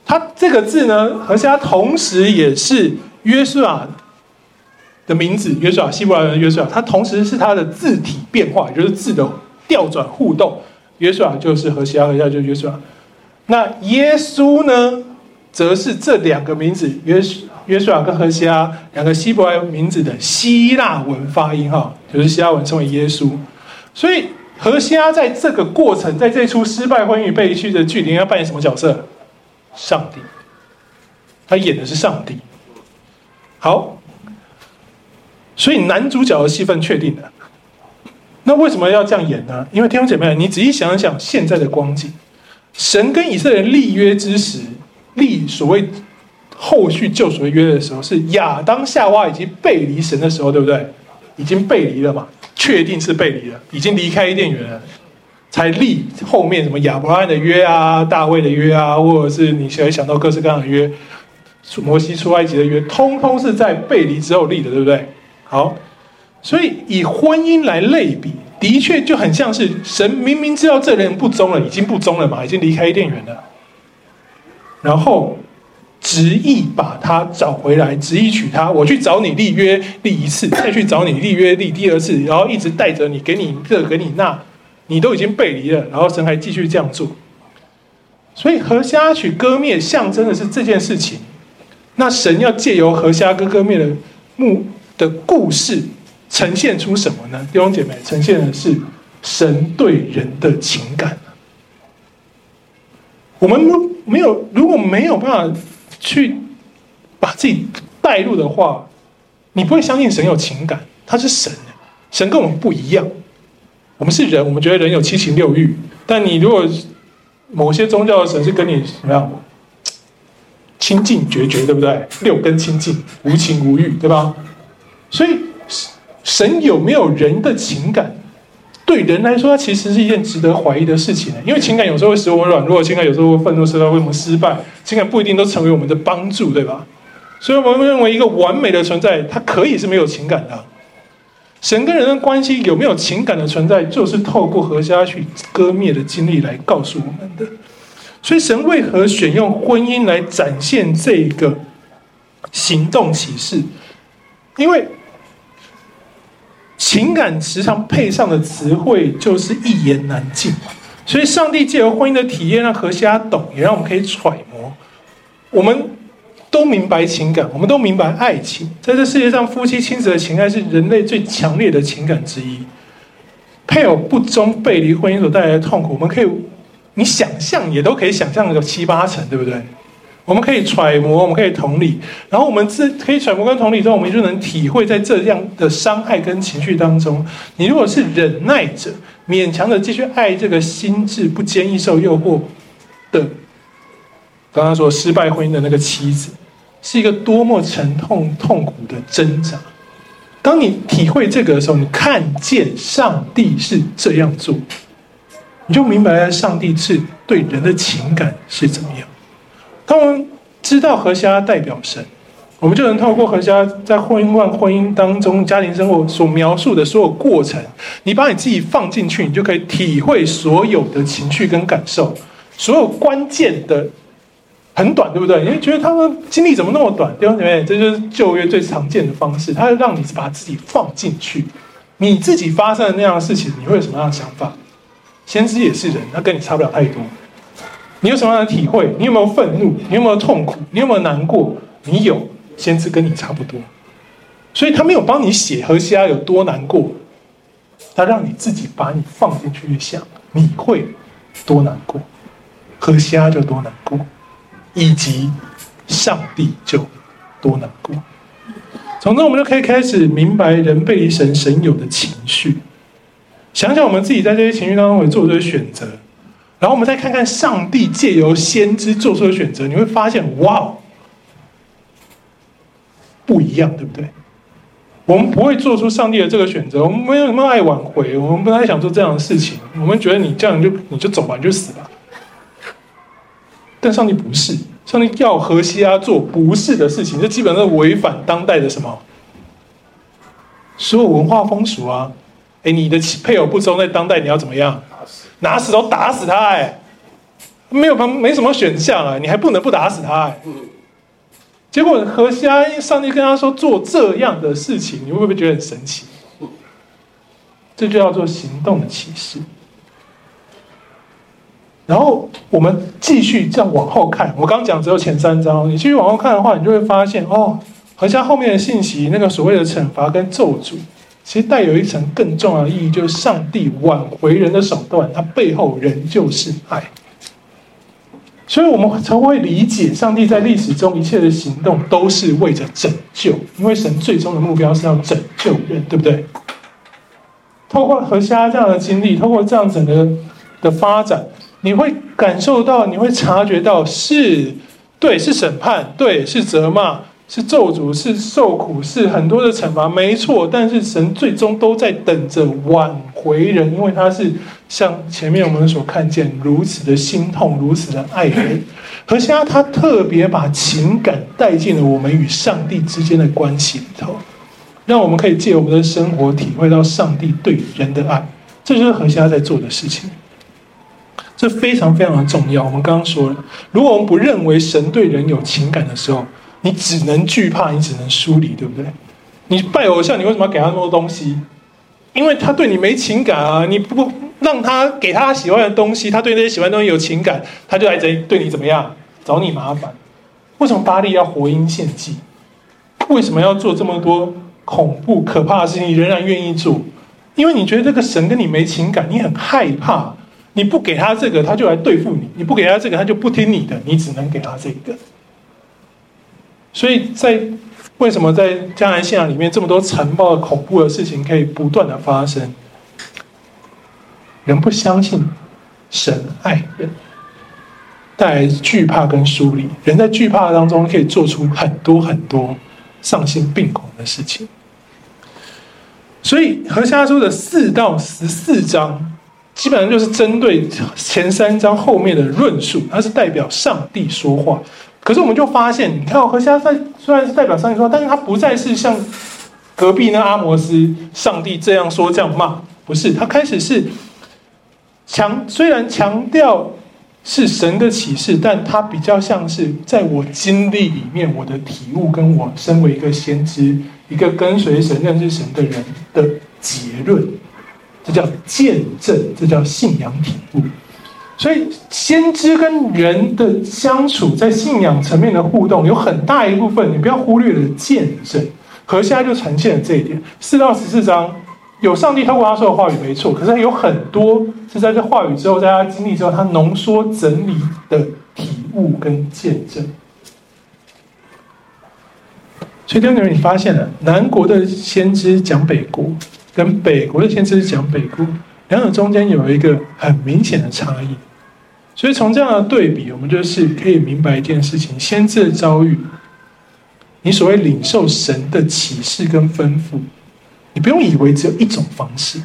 他这个字呢，何西阿同时也是约书亚的名字，约书亚希伯来文约书亚，它同时是它的字体变化，也就是字的调转互动。约书亚就是何西阿，何西阿就是约书亚。那耶稣呢，则是这两个名字约约书亚跟何西阿两个希伯来名字的希腊文发音哈，就是希腊文称为耶稣，所以。何西阿在这个过程，在这出失败婚姻与被拒的剧里，要扮演什么角色？上帝，他演的是上帝。好，所以男主角的戏份确定了。那为什么要这样演呢？因为天兄姐妹，你仔细想一想现在的光景，神跟以色列立约之时，立所谓后续救赎的约的时候，是亚当夏娃已经背离神的时候，对不对？已经背离了嘛？确定是背离了，已经离开伊甸园了，才立后面什么亚伯拉罕的约啊、大卫的约啊，或者是你可以想到各式各样的约，摩西出埃及的约，通通是在背离之后立的，对不对？好。所以以婚姻来类比，的确就很像是神明明知道这人不忠了，已经不忠了嘛，已经离开伊甸园了，然后执意把他找回来，执意娶她。我去找你立约立一次，再去找你立约立第二次，然后一直带着你，给你这给你那，你都已经背离了，然后神还继续这样做。所以何西阿娶歌篾象征的是这件事情。那神要借由何西阿歌歌篾的目的故事。呈现出什么呢？弟兄姐妹，呈现的是神对人的情感。我们没有，如果没有办法去把自己带入的话，你不会相信神有情感。他是神，神跟我们不一样。我们是人，我们觉得人有七情六欲。但你如果某些宗教的神是跟你什么样清净决绝，对不对？六根清净，无情无欲，对吧？所以。神有没有人的情感？对人来说，它其实是一件值得怀疑的事情。因为情感有时候会使我们软弱，情感有时候会愤怒，使我们失败。情感不一定都成为我们的帮助，对吧？所以我们认为一个完美的存在，它可以是没有情感的。神跟人的关系有没有情感的存在，就是透过何西阿去割灭的经历来告诉我们的。所以神为何选用婚姻来展现这个行动启示？因为。情感时常配上的词汇就是一言难尽，所以上帝借由婚姻的体验让何西阿懂，也让我们可以揣摩。我们都明白情感，我们都明白爱情，在这世界上，夫妻亲子的情爱是人类最强烈的情感之一。配偶不忠背离婚姻所带来的痛苦，我们可以，你想象也都可以想象个七八成，对不对？我们可以揣摩，我们可以同理，然后我们自可以揣摩跟同理之后，我们就能体会在这样的伤害跟情绪当中。你如果是忍耐者，勉强的继续爱这个心智不坚毅受诱惑的，刚刚说失败婚姻的那个妻子，是一个多么沉痛痛苦的挣扎。当你体会这个的时候，你看见上帝是这样做，你就明白了上帝是对人的情感是怎么样。当我们知道何西阿代表神，我们就能透过何西阿在婚姻、婚姻当中、家庭生活所描述的所有过程，你把你自己放进去，你就可以体会所有的情绪跟感受，所有关键的很短，对不对？因为觉得他们经历怎么那么短？弟兄姐妹，这就是旧约最常见的方式，他让你把自己放进去，你自己发生的那样的事情，你会有什么样的想法？先知也是人，他跟你差不了太多。你有什么样的体会？你有没有愤怒？你有没有痛苦？你有没有难过？你有，先知跟你差不多，所以他没有帮你写何西阿有多难过，他让你自己把你放进去想，你会多难过，何西阿就多难过，以及上帝就多难过。从这我们就可以开始明白人背离神神有的情绪，想想我们自己在这些情绪当中会做这些选择。然后我们再看看上帝借由先知做出的选择，你会发现，哇，不一样，对不对？我们不会做出上帝的这个选择，我们没有那么爱挽回，我们不太想做这样的事情。我们觉得你这样就你就走吧，你就死吧。但上帝不是，上帝要何西阿做不是的事情，这基本上违反当代的什么所有文化风俗啊！哎，你的配偶不忠，在当代你要怎么样？拿石头打死他哎，没有没什么选项啊，你还不能不打死他哎。结果何西阿上帝跟他说做这样的事情，你会不会觉得很神奇？这就叫做行动的启示。然后我们继续这样往后看，我刚讲只有前三章，你继续往后看的话，你就会发现哦，何西阿后面的信息，那个所谓的惩罚跟咒诅。其实带有一层更重要的意义，就是上帝挽回人的手段，它背后仍旧是爱。所以我们才会理解上帝在历史中一切的行动都是为着拯救，因为神最终的目标是要拯救人，对不对？透过何西阿这样的经历，透过这样整个的发展，你会感受到，你会察觉到是，对，是审判，对，是责骂。是咒诅，是受苦，是很多的惩罚，没错。但是神最终都在等着挽回人，因为他是像前面我们所看见如此的心痛，如此的爱人。何西阿他特别把情感带进了我们与上帝之间的关系里头，让我们可以借我们的生活体会到上帝对人的爱。这就是何西阿在做的事情，这非常非常的重要。我们刚刚说了，如果我们不认为神对人有情感的时候，你只能惧怕，你只能疏离，对不对？你拜偶像，你为什么要给他那么多东西？因为他对你没情感啊！你不让他给他喜欢的东西，他对那些喜欢的东西有情感，他就来这对你怎么样？找你麻烦。为什么巴力要活因献祭？为什么要做这么多恐怖可怕的事情？你仍然愿意做？因为你觉得这个神跟你没情感，你很害怕。你不给他这个，他就来对付你；你不给他这个，他就不听你的。你只能给他这个。所以在为什么在迦南信仰里面这么多残暴恐怖的事情可以不断的发生？人不相信神爱人，带来惧怕跟疏离。人在惧怕当中可以做出很多很多丧心病狂的事情。所以何西阿书的四到十四章，基本上就是针对前三章后面的论述，它是代表上帝说话。可是我们就发现，你看，何西阿在虽然是代表上帝说，但是他不再是像隔壁那阿摩斯上帝这样说这样骂，不是，他开始是强，虽然强调是神的启示，但他比较像是在我经历里面我的体悟，跟我身为一个先知，一个跟随神、认识神的人的结论，这叫见证，这叫信仰体悟。所以，先知跟人的相处，在信仰层面的互动，有很大一部分，你不要忽略了见证。何西阿就呈现了这一点。四到十四章有上帝透过他说的话语，没错。可是有很多是在这话语之后，在他经历之后，他浓缩整理的体悟跟见证。所以，弟兄姊，你发现了南国的先知讲北国，跟北国的先知讲北国，两者中间有一个很明显的差异。所以从这样的对比，我们就是可以明白一件事情：先知的遭遇，你所谓领受神的启示跟吩咐，你不用以为只有一种方式。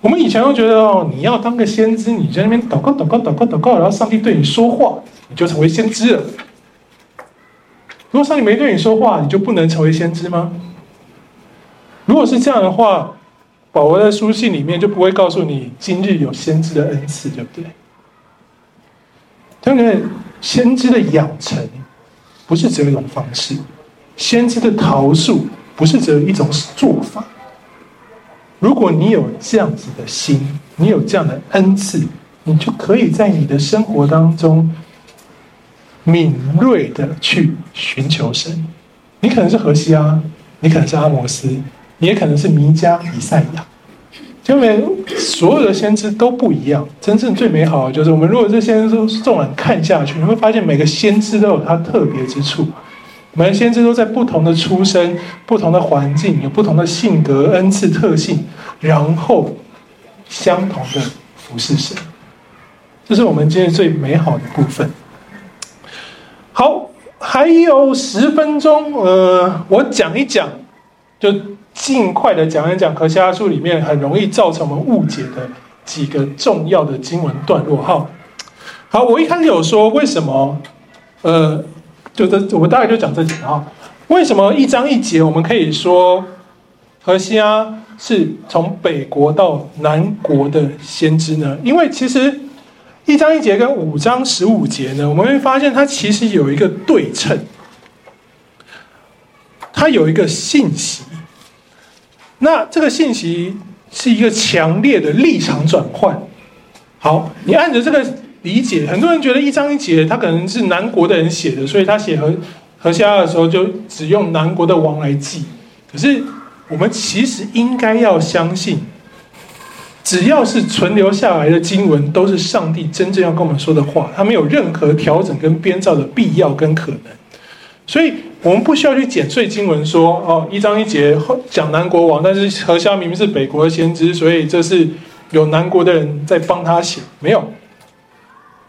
我们以前都觉得哦，你要当个先知，你在那边祷告、祷告、祷告、祷告，然后上帝对你说话，你就成为先知了。如果上帝没对你说话，你就不能成为先知吗？如果是这样的话，保罗在书信里面就不会告诉你今日有先知的恩赐，对不对？因为先知的养成不是只有一种方式，先知的桃树不是只有一种做法。如果你有这样子的心，你有这样的恩赐，你就可以在你的生活当中敏锐的去寻求神。你可能是何西阿，你可能是阿摩斯，你也可能是弥迦、以赛亚。因为所有的先知都不一样，真正最美好的就是我们如果这先知都纵然看下去，你会发现每个先知都有他特别之处，每个先知都在不同的出身、不同的环境，有不同的性格、恩赐、特性，然后相同的服侍神，这是我们今天最美好的部分。好，还有十分钟，呃，我讲一讲，就。尽快的讲一讲《何西阿书》里面很容易造成我们误解的几个重要的经文段落。哈，好，我一开始有说为什么，呃，就这，我大概就讲这几个哈。为什么一章一节我们可以说何西阿是从北国到南国的先知呢？因为其实一章一节跟五章十五节呢，我们会发现它其实有一个对称，它有一个信息。那这个信息是一个强烈的立场转换。好，你按着这个理解，很多人觉得一章一节，他可能是南国的人写的，所以他写何何西阿的时候就只用南国的王来记。可是我们其实应该要相信，只要是存留下来的经文，都是上帝真正要跟我们说的话，他没有任何调整跟编造的必要跟可能。所以，我们不需要去剪碎经文说哦，一章一节讲南国王，但是何西阿明明是北国的先知，所以这是有南国的人在帮他写，没有。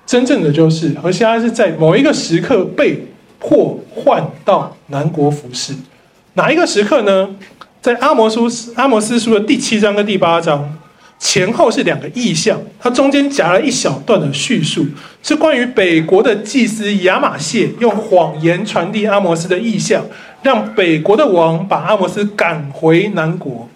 真正的就是何西阿是在某一个时刻被迫换到南国服侍，哪一个时刻呢？在阿摩书阿摩斯书的第七章跟第八章。前后是两个意象，它中间夹了一小段的叙述，是关于北国的祭司亚马谢用谎言传递阿摩斯的意象，让北国的王把阿摩斯赶回南国。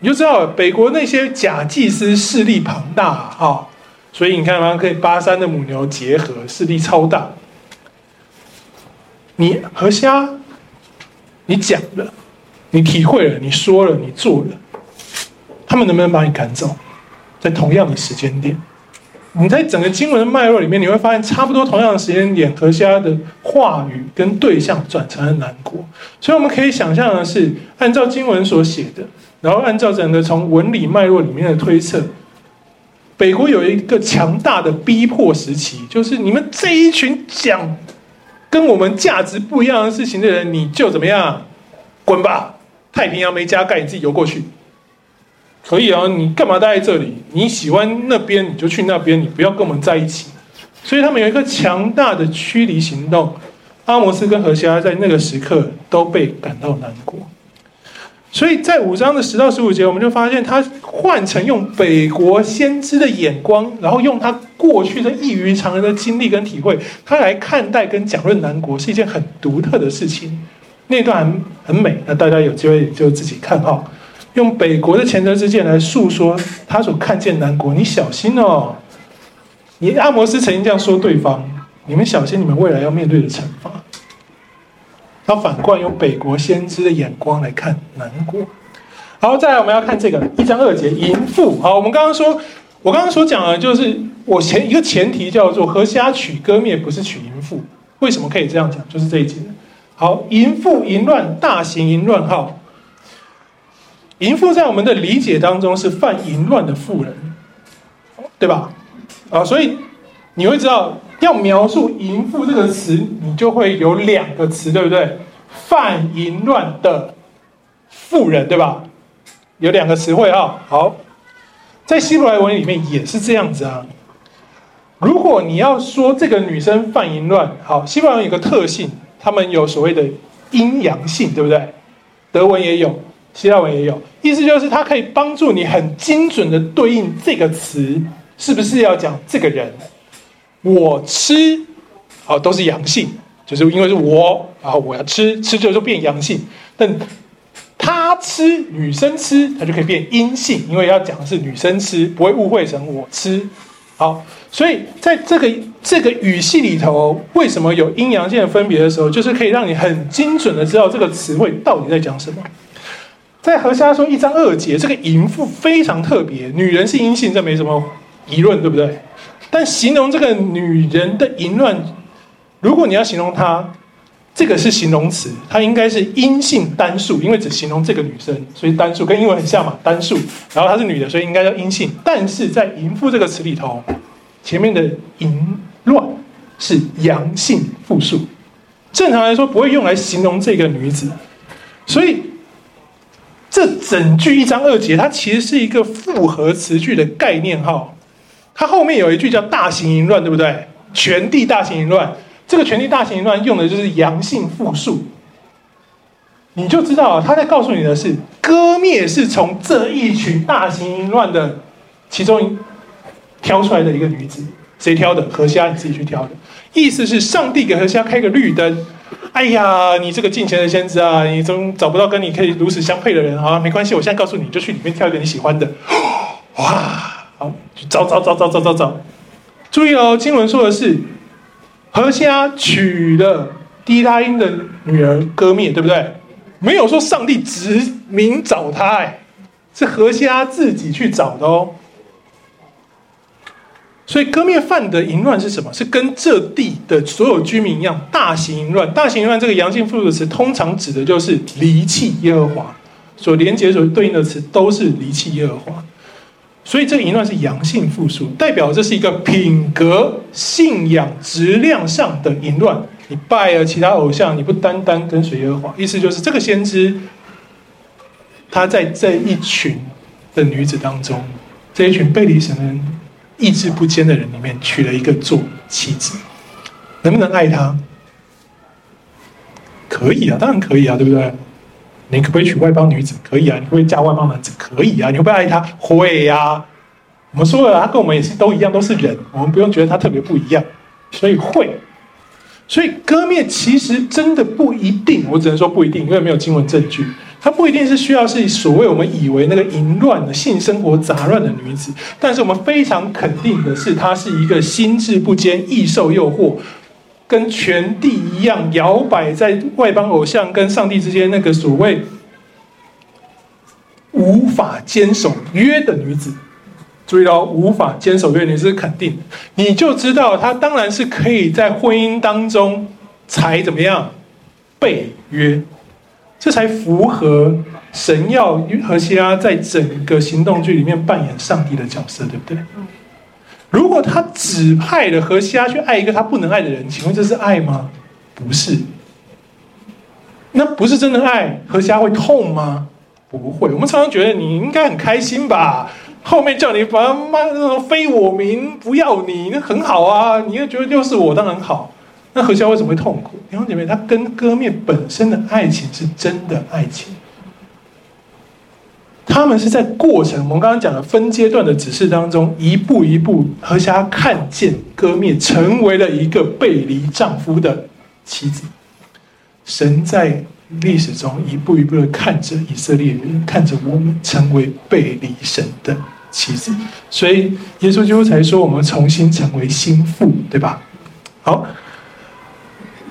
你就知道北国那些假祭司势力庞大啊，所以你看，它可以巴珊的母牛结合，势力超大。你何虾，你讲了，你体会了，你说了，你做了，他们能不能把你赶走？在同样的时间点，你在整个经文的脉络里面，你会发现差不多同样的时间点，何西阿的话语跟对象转成了南国。所以我们可以想象的是，按照经文所写的，然后按照整个从文理脉络里面的推测，北国有一个强大的逼迫时期，就是你们这一群讲跟我们价值不一样的事情的人，你就怎么样，滚吧！太平洋没加盖，你自己游过去。可以啊，你干嘛待在这里？你喜欢那边你就去那边，你不要跟我们在一起。所以他们有一个强大的驱离行动。阿摩斯跟何西阿在那个时刻都被赶到南国。所以在五章的十到十五节，我们就发现他换成用北国先知的眼光，然后用他过去的异于常人的经历跟体会，他来看待跟讲论南国是一件很独特的事情。那段很很美，那大家有机会就自己看哈。用北国的前车之鉴来诉说他所看见南国，你小心哦！你阿摩斯曾经这样说对方，你们小心你们未来要面对的惩罚。他反过来用北国先知的眼光来看南国。好，再来我们要看这个一章二节淫妇。好，我们刚刚说，我刚刚所讲的就是我前一个前提叫做何西阿取歌篾，不是取淫妇。为什么可以这样讲？就是这一节。好，淫妇淫乱，大行淫乱号。淫妇在我们的理解当中是犯淫乱的妇人，对吧？啊，所以你会知道要描述淫妇这个词，你就会有两个词，对不对？犯淫乱的妇人，对吧？有两个词汇啊。好，在希伯来文里面也是这样子啊。如果你要说这个女生犯淫乱，好，希伯来文有个特性，他们有所谓的阴阳性，对不对？德文也有。希腊文也有，意思就是它可以帮助你很精准的对应这个词，是不是要讲这个人？我吃，好，都是阳性，就是因为是我，然后我要吃，吃就就变阳性。但他吃，女生吃，它就可以变阴性，因为要讲的是女生吃，不会误会成我吃。好，所以在这个这个语系里头，为什么有阴阳性分别的时候，就是可以让你很精准的知道这个词汇到底在讲什么。在何西阿说一章二节，这个淫妇非常特别，女人是阴性，这没什么疑论，对不对？但形容这个女人的淫乱，如果你要形容她，这个是形容词，它应该是阴性单数，因为只形容这个女生，所以单数跟英文很像嘛，单数。然后她是女的，所以应该叫阴性。但是在淫妇这个词里头，前面的淫乱是阳性复数，正常来说不会用来形容这个女子，所以。这整句一章二节，它其实是一个复合词句的概念哈。它后面有一句叫“大行淫乱”，对不对？全地大行淫乱，这个“全地大行淫乱”用的就是阳性复数，你就知道他在告诉你的是，歌篾是从这一群大行淫乱的其中挑出来的一个女子，谁挑的？何西阿你自己去挑的。意思是上帝给何西阿开个绿灯。哎呀，你这个敬虔的先知啊，你总找不到跟你可以如此相配的人啊，没关系，我现在告诉你，就去里面挑一个你喜欢的。哇，好，去找找找找找找找。注意哦，经文说的是何虾娶了低拉音的女儿歌篾，对不对？没有说上帝指名找他，哎，是何虾自己去找的哦。所以歌篾犯的淫乱是什么？是跟这地的所有居民一样，大型淫乱。大型淫乱这个阳性复数的词，通常指的就是离弃耶和华，所连接所对应的词都是离弃耶和华。所以这淫乱是阳性复数，代表这是一个品格、信仰、质量上的淫乱。你拜了其他偶像，你不单单跟随耶和华，意思就是这个先知，他在这一群的女子当中，这一群背离神的、意志不坚的人里面，娶了一个做妻子，能不能爱他？可以啊，当然可以啊，对不对？你可不可以娶外邦女子？可以啊，你会不会嫁外邦男子？可以啊，你会不会爱他？会呀、啊。我们说了，他跟我们也是都一样，都是人，我们不用觉得他特别不一样，所以会。所以割灭其实真的不一定，我只能说不一定，因为没有经文证据。她不一定是需要是所谓我们以为那个淫乱的性生活杂乱的女子，但是我们非常肯定的是，她是一个心智不坚、易受诱惑，跟全地一样摇摆在外邦偶像跟上帝之间那个所谓无法坚守约的女子。注意到无法坚守约，你是肯定，你就知道她当然是可以在婚姻当中才怎么样背约，这才符合神要何西阿在整个行动剧里面扮演上帝的角色，对不对？如果他指派了何西阿去爱一个他不能爱的人，请问这是爱吗？不是，那不是真的爱，何西阿会痛吗？不会。我们常常觉得你应该很开心吧。后面叫你把妈那种非我民，不要你，那很好啊！你又觉得又是我，当然好。那何西阿为什么会痛苦？弟兄姐妹，他跟割灭本身的爱情是真的爱情。他们是在过程，我们刚刚讲的分阶段的指示当中，一步一步，何霞看见割灭成为了一个背离丈夫的妻子。神在历史中一步一步的看着以色列人，看着我们成为背离神的妻子，所以耶稣基督才说我们重新成为新妇，对吧？好，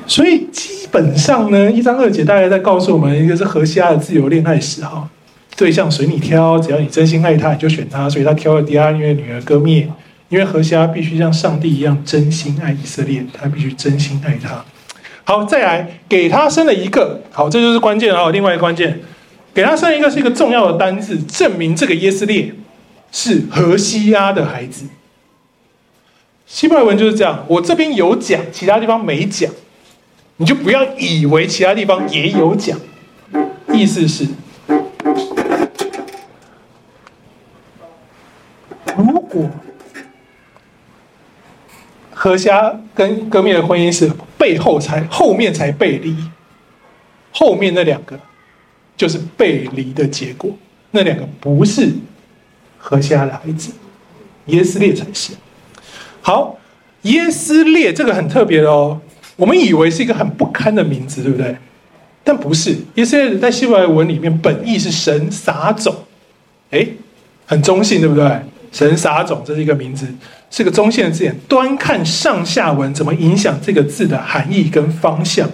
所以基本上呢，一章二节大概在告诉我们，一个是何西阿的自由恋爱史哈，对象随你挑，只要你真心爱他，你就选他。所以他挑了第二因为女儿割灭，因为何西阿必须像上帝一样真心爱以色列，他必须真心爱他。好，再来给他生了一个，好，这就是关键啊。另外一个关键，给他生一个是一个重要的单字，证明这个耶斯列是何西阿的孩子。希伯来文就是这样，我这边有讲，其他地方没讲，你就不要以为其他地方也有讲。意思是，如果。何西阿跟割灭的婚姻是背后才后面才背离，后面那两个就是背离的结果，那两个不是何西阿的孩子，耶斯列才是。好，耶斯列这个很特别的哦，我们以为是一个很不堪的名字，对不对？但不是，以色列在希伯来文里面本意是神撒种，哎，很中性，对不对？神撒种，这是一个名字。是个中性的字眼，端看上下文怎么影响这个字的含义跟方向。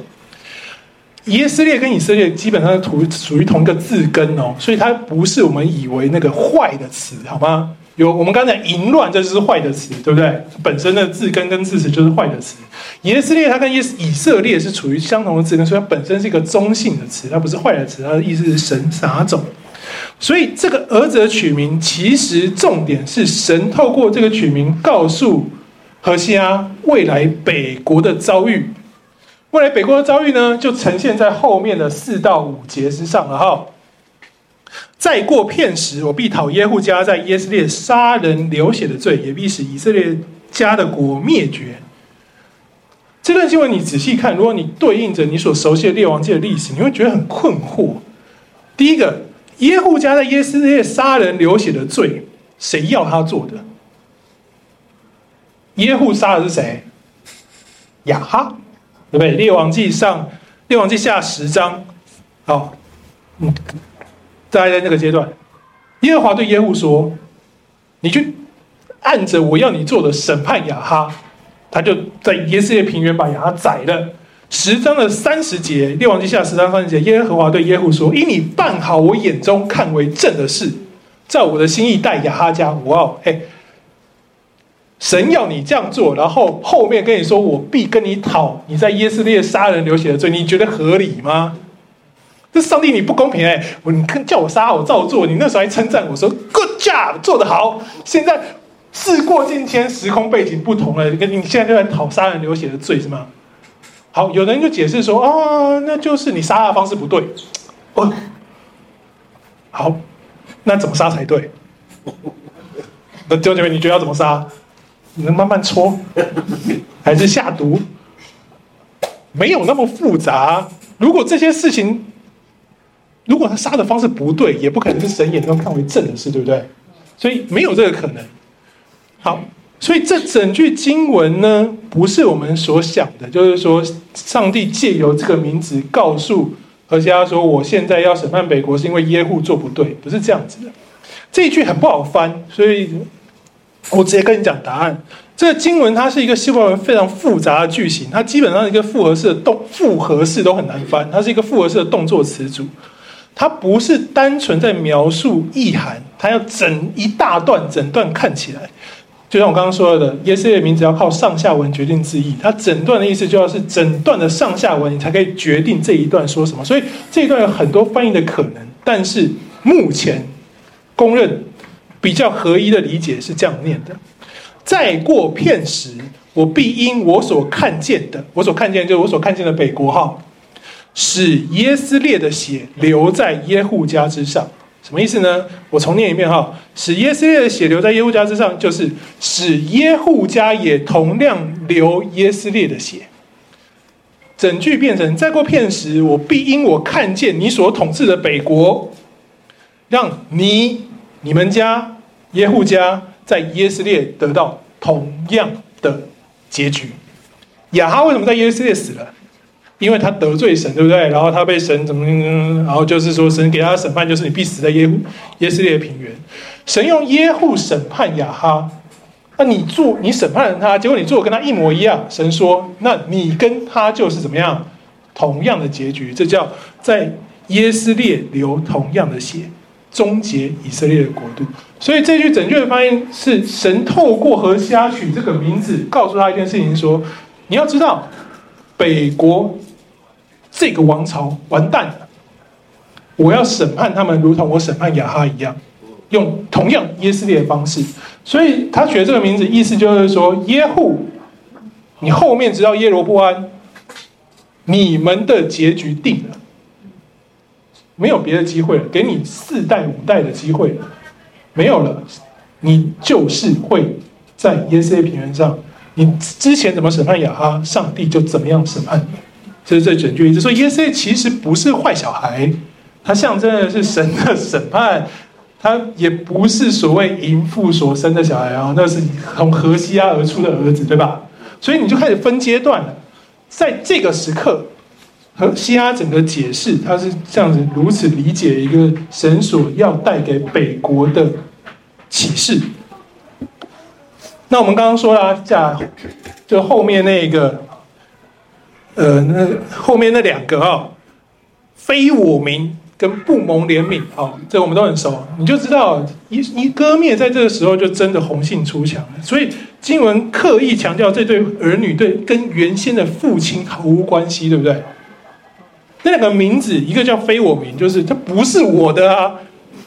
以色列跟以色列基本上是属属于同一个字根哦，所以它不是我们以为那个坏的词，好吗？有我们刚才淫乱，这就是坏的词，对不对？本身的字根跟字词就是坏的词。以色列它跟耶以色列是处于相同的字根，所以它本身是一个中性的词，它不是坏的词，它的意思是神撒种。所以这个儿子的取名，其实重点是神透过这个取名，告诉何西阿未来北国的遭遇。未来北国的遭遇呢，就呈现在后面的四到五节之上了哈。再过片时，我必讨耶户家在耶斯列杀人流血的罪，也必使以色列家的国灭绝。这段经文你仔细看，如果你对应着你所熟悉的列王记的历史，你会觉得很困惑。第一个。耶户家在耶斯列杀人流血的罪，谁要他做的？耶户杀的是谁？亚哈，对不对？列王记上，列王记下十章，好，嗯，大概在那个阶段，耶和华对耶户说：“你去按着我要你做的审判亚哈。”他就在耶斯列平原把亚哈宰了。十章的三十节，列王记下十章三十节，耶和华对耶户说：“因你办好我眼中看为正的事，在我的心意待亚哈家。哇哦，嘿，神要你这样做，然后后面跟你说，我必跟你讨你在耶斯列杀人流血的罪，你觉得合理吗？这上帝你不公平哎！我你看叫我杀我照做，你那时候还称赞我说 good job 做得好。现在事过境迁，时空背景不同了，跟你现在就在讨杀人流血的罪是吗？好，有人就解释说哦，那就是你杀的方式不对。哦，好，那怎么杀才对？那弟兄姐妹，你觉得要怎么杀？你能慢慢戳，还是下毒？没有那么复杂。如果这些事情，如果他杀的方式不对，也不可能是神眼中看为正的事，对不对？所以没有这个可能。好，所以这整句经文呢，不是我们所想的，就是说上帝借由这个名字告诉何西阿说，我现在要审判北国，是因为耶户做不对，不是这样子的。这一句很不好翻，所以。我直接跟你讲答案。这个经文它是一个希伯文非常复杂的句型，它基本上是一个复合式的动，复合式都很难翻。它是一个复合式的动作词组，它不是单纯在描述意涵，它要整一大段，整段看起来，就像我刚刚说的，耶稣的名字要靠上下文决定字义。它整段的意思就要是整段的上下文，你才可以决定这一段说什么。所以这一段有很多翻译的可能，但是目前公认。比较合一的理解是这样念的：再过片时，我必因我所看见的，我所看见就是我所看见的北国哈，使耶斯列的血流在耶户家之上。什么意思呢？我重念一遍哈，使耶斯列的血流在耶户家之上，就是使耶户家也同样流耶斯列的血。整句变成：再过片时，我必因我看见你所统治的北国，让你你们家。耶户家在耶斯列得到同样的结局。亚哈为什么在耶斯列死了？因为他得罪神，对不对？然后他被神怎么怎么，然后就是说神给他的审判就是你必死在耶户耶斯列平原。神用耶户审判亚哈，那你做你审判了他，结果你做跟他一模一样。神说，那你跟他就是怎么样同样的结局？这叫在耶斯列流同样的血。终结以色列的国度，所以这句准确的发音是神透过何西阿取这个名字，告诉他一件事情：说你要知道，北国这个王朝完蛋了，我要审判他们，如同我审判亚哈一样，用同样耶斯列的方式。所以他取这个名字，意思就是说耶户，你后面直到耶罗不安，你们的结局定了。没有别的机会了，给你四代五代的机会了，没有了，你就是会在耶斯列平原上，你之前怎么审判亚哈，上帝就怎么样审判你。这是这整句意思。所以耶斯列其实不是坏小孩，他象征的是神的审判，他也不是所谓淫妇所生的小孩啊，那是从何西阿而出的儿子，对吧？所以你就开始分阶段了，在这个时刻。何西阿整个解释，他是这样子如此理解一个神所要带给北国的启示。那我们刚刚说了，假就后面那个，呃，那后面那两个啊、哦，非我民跟不蒙怜悯，哦，这我们都很熟，你就知道一一割灭在这个时候就真的红杏出墙了。所以经文刻意强调这对儿女对跟原先的父亲毫无关系，对不对？那两个名字，一个叫非我民，就是他不是我的啊。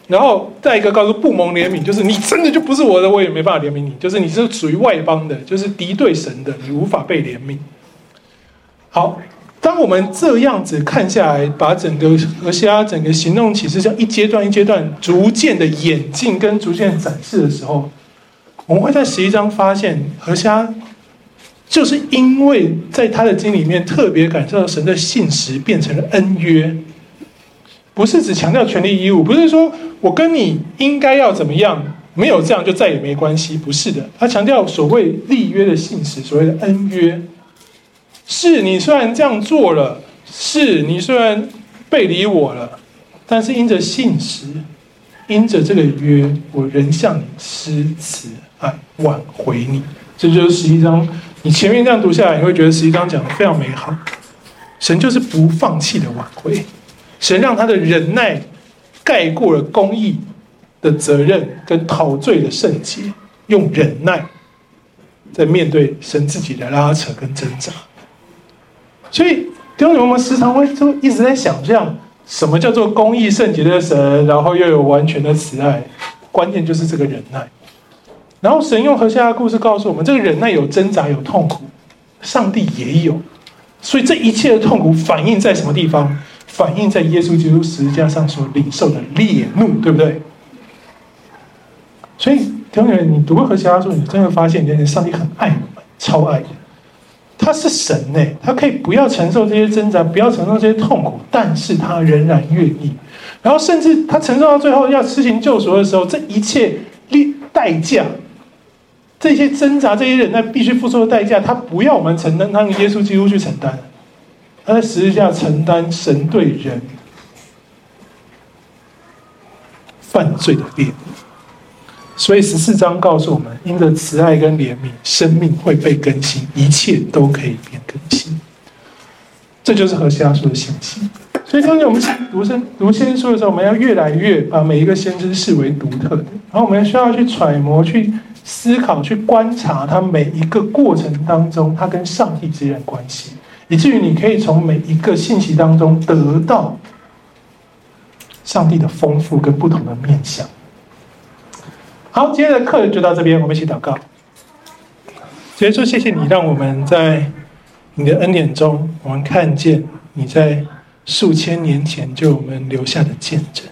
然后再一个告诉不蒙怜悯，就是你真的就不是我的，我也没办法怜悯你，就是你是属于外邦的，就是敌对神的，你无法被怜悯。好，当我们这样子看下来，把整个何西阿整个行动启示，像一阶段一阶段逐渐的演进跟逐渐展示的时候，我们会在十一章发现何西阿。就是因为在他的经里面特别感受到神的信实变成了恩约，不是只强调权利义务，不是说我跟你应该要怎么样，没有这样就再也没关系，不是的，他强调所谓立约的信实，所谓的恩约，是你虽然这样做了，是你虽然背离我了，但是因着信实，因着这个约，我仍向你施慈爱，挽回你，这就是十一章。你前面这样读下来，你会觉得十一章讲的非常美好。神就是不放弃的挽回，神让他的忍耐盖过了公义的责任跟陶醉的圣洁，用忍耐在面对神自己的拉扯跟挣扎。所以弟兄姊妹们时常会就一直在想，这样什么叫做公义圣洁的神，然后又有完全的慈爱，关键就是这个忍耐。然后神用何西阿的故事告诉我们，这个忍耐有挣扎，有痛苦，上帝也有。所以这一切的痛苦反映在什么地方？反映在耶稣基督十字架上所领受的烈怒，对不对？所以，弟兄们，你读过何西阿书，你真的发现，原来上帝很爱我们，超爱的。他是神呢，他可以不要承受这些挣扎，不要承受这些痛苦，但是他仍然愿意。然后，甚至他承受到最后要施行救赎的时候，这一切代价。这些挣扎，这些忍耐必须付出的代价，他不要我们承担，他用耶稣基督去承担。他在十字架承担神对人犯罪的烈怒。所以十四章告诉我们，因着慈爱跟怜悯，生命会被更新，一切都可以变更新。这就是何西阿书的信息。所以，当我们读圣读先知书的时候，我们要越来越把每一个先知视为独特的，然后我们需要去揣摩去。思考、去观察他每一个过程当中，他跟上帝之间的关系，以至于你可以从每一个信息当中得到上帝的丰富跟不同的面向。好，今天的课就到这边，我们一起祷告。耶稣，谢谢你，让我们在你的恩典中，我们看见你在数千年前就我们留下的见证。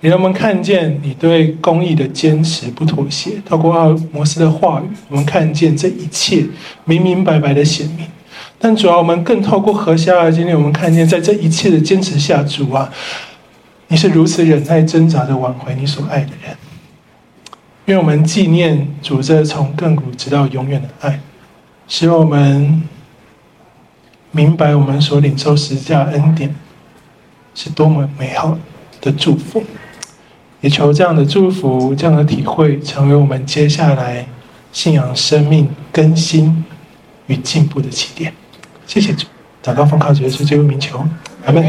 也让我们看见你对公义的坚持不妥协。透过阿摩斯的话语，我们看见这一切明明白白的显明。但主要我们更透过何西阿的经历，我们看见在这一切的坚持下，主啊，你是如此忍耐挣扎的挽回你所爱的人。愿我们纪念主这从亘古直到永远的爱，希望我们明白我们所领受十架恩典是多么美好的祝福。也求这样的祝福、这样的体会，成为我们接下来信仰生命更新与进步的起点。谢谢主，祷告奉靠主耶稣基督名求，阿门。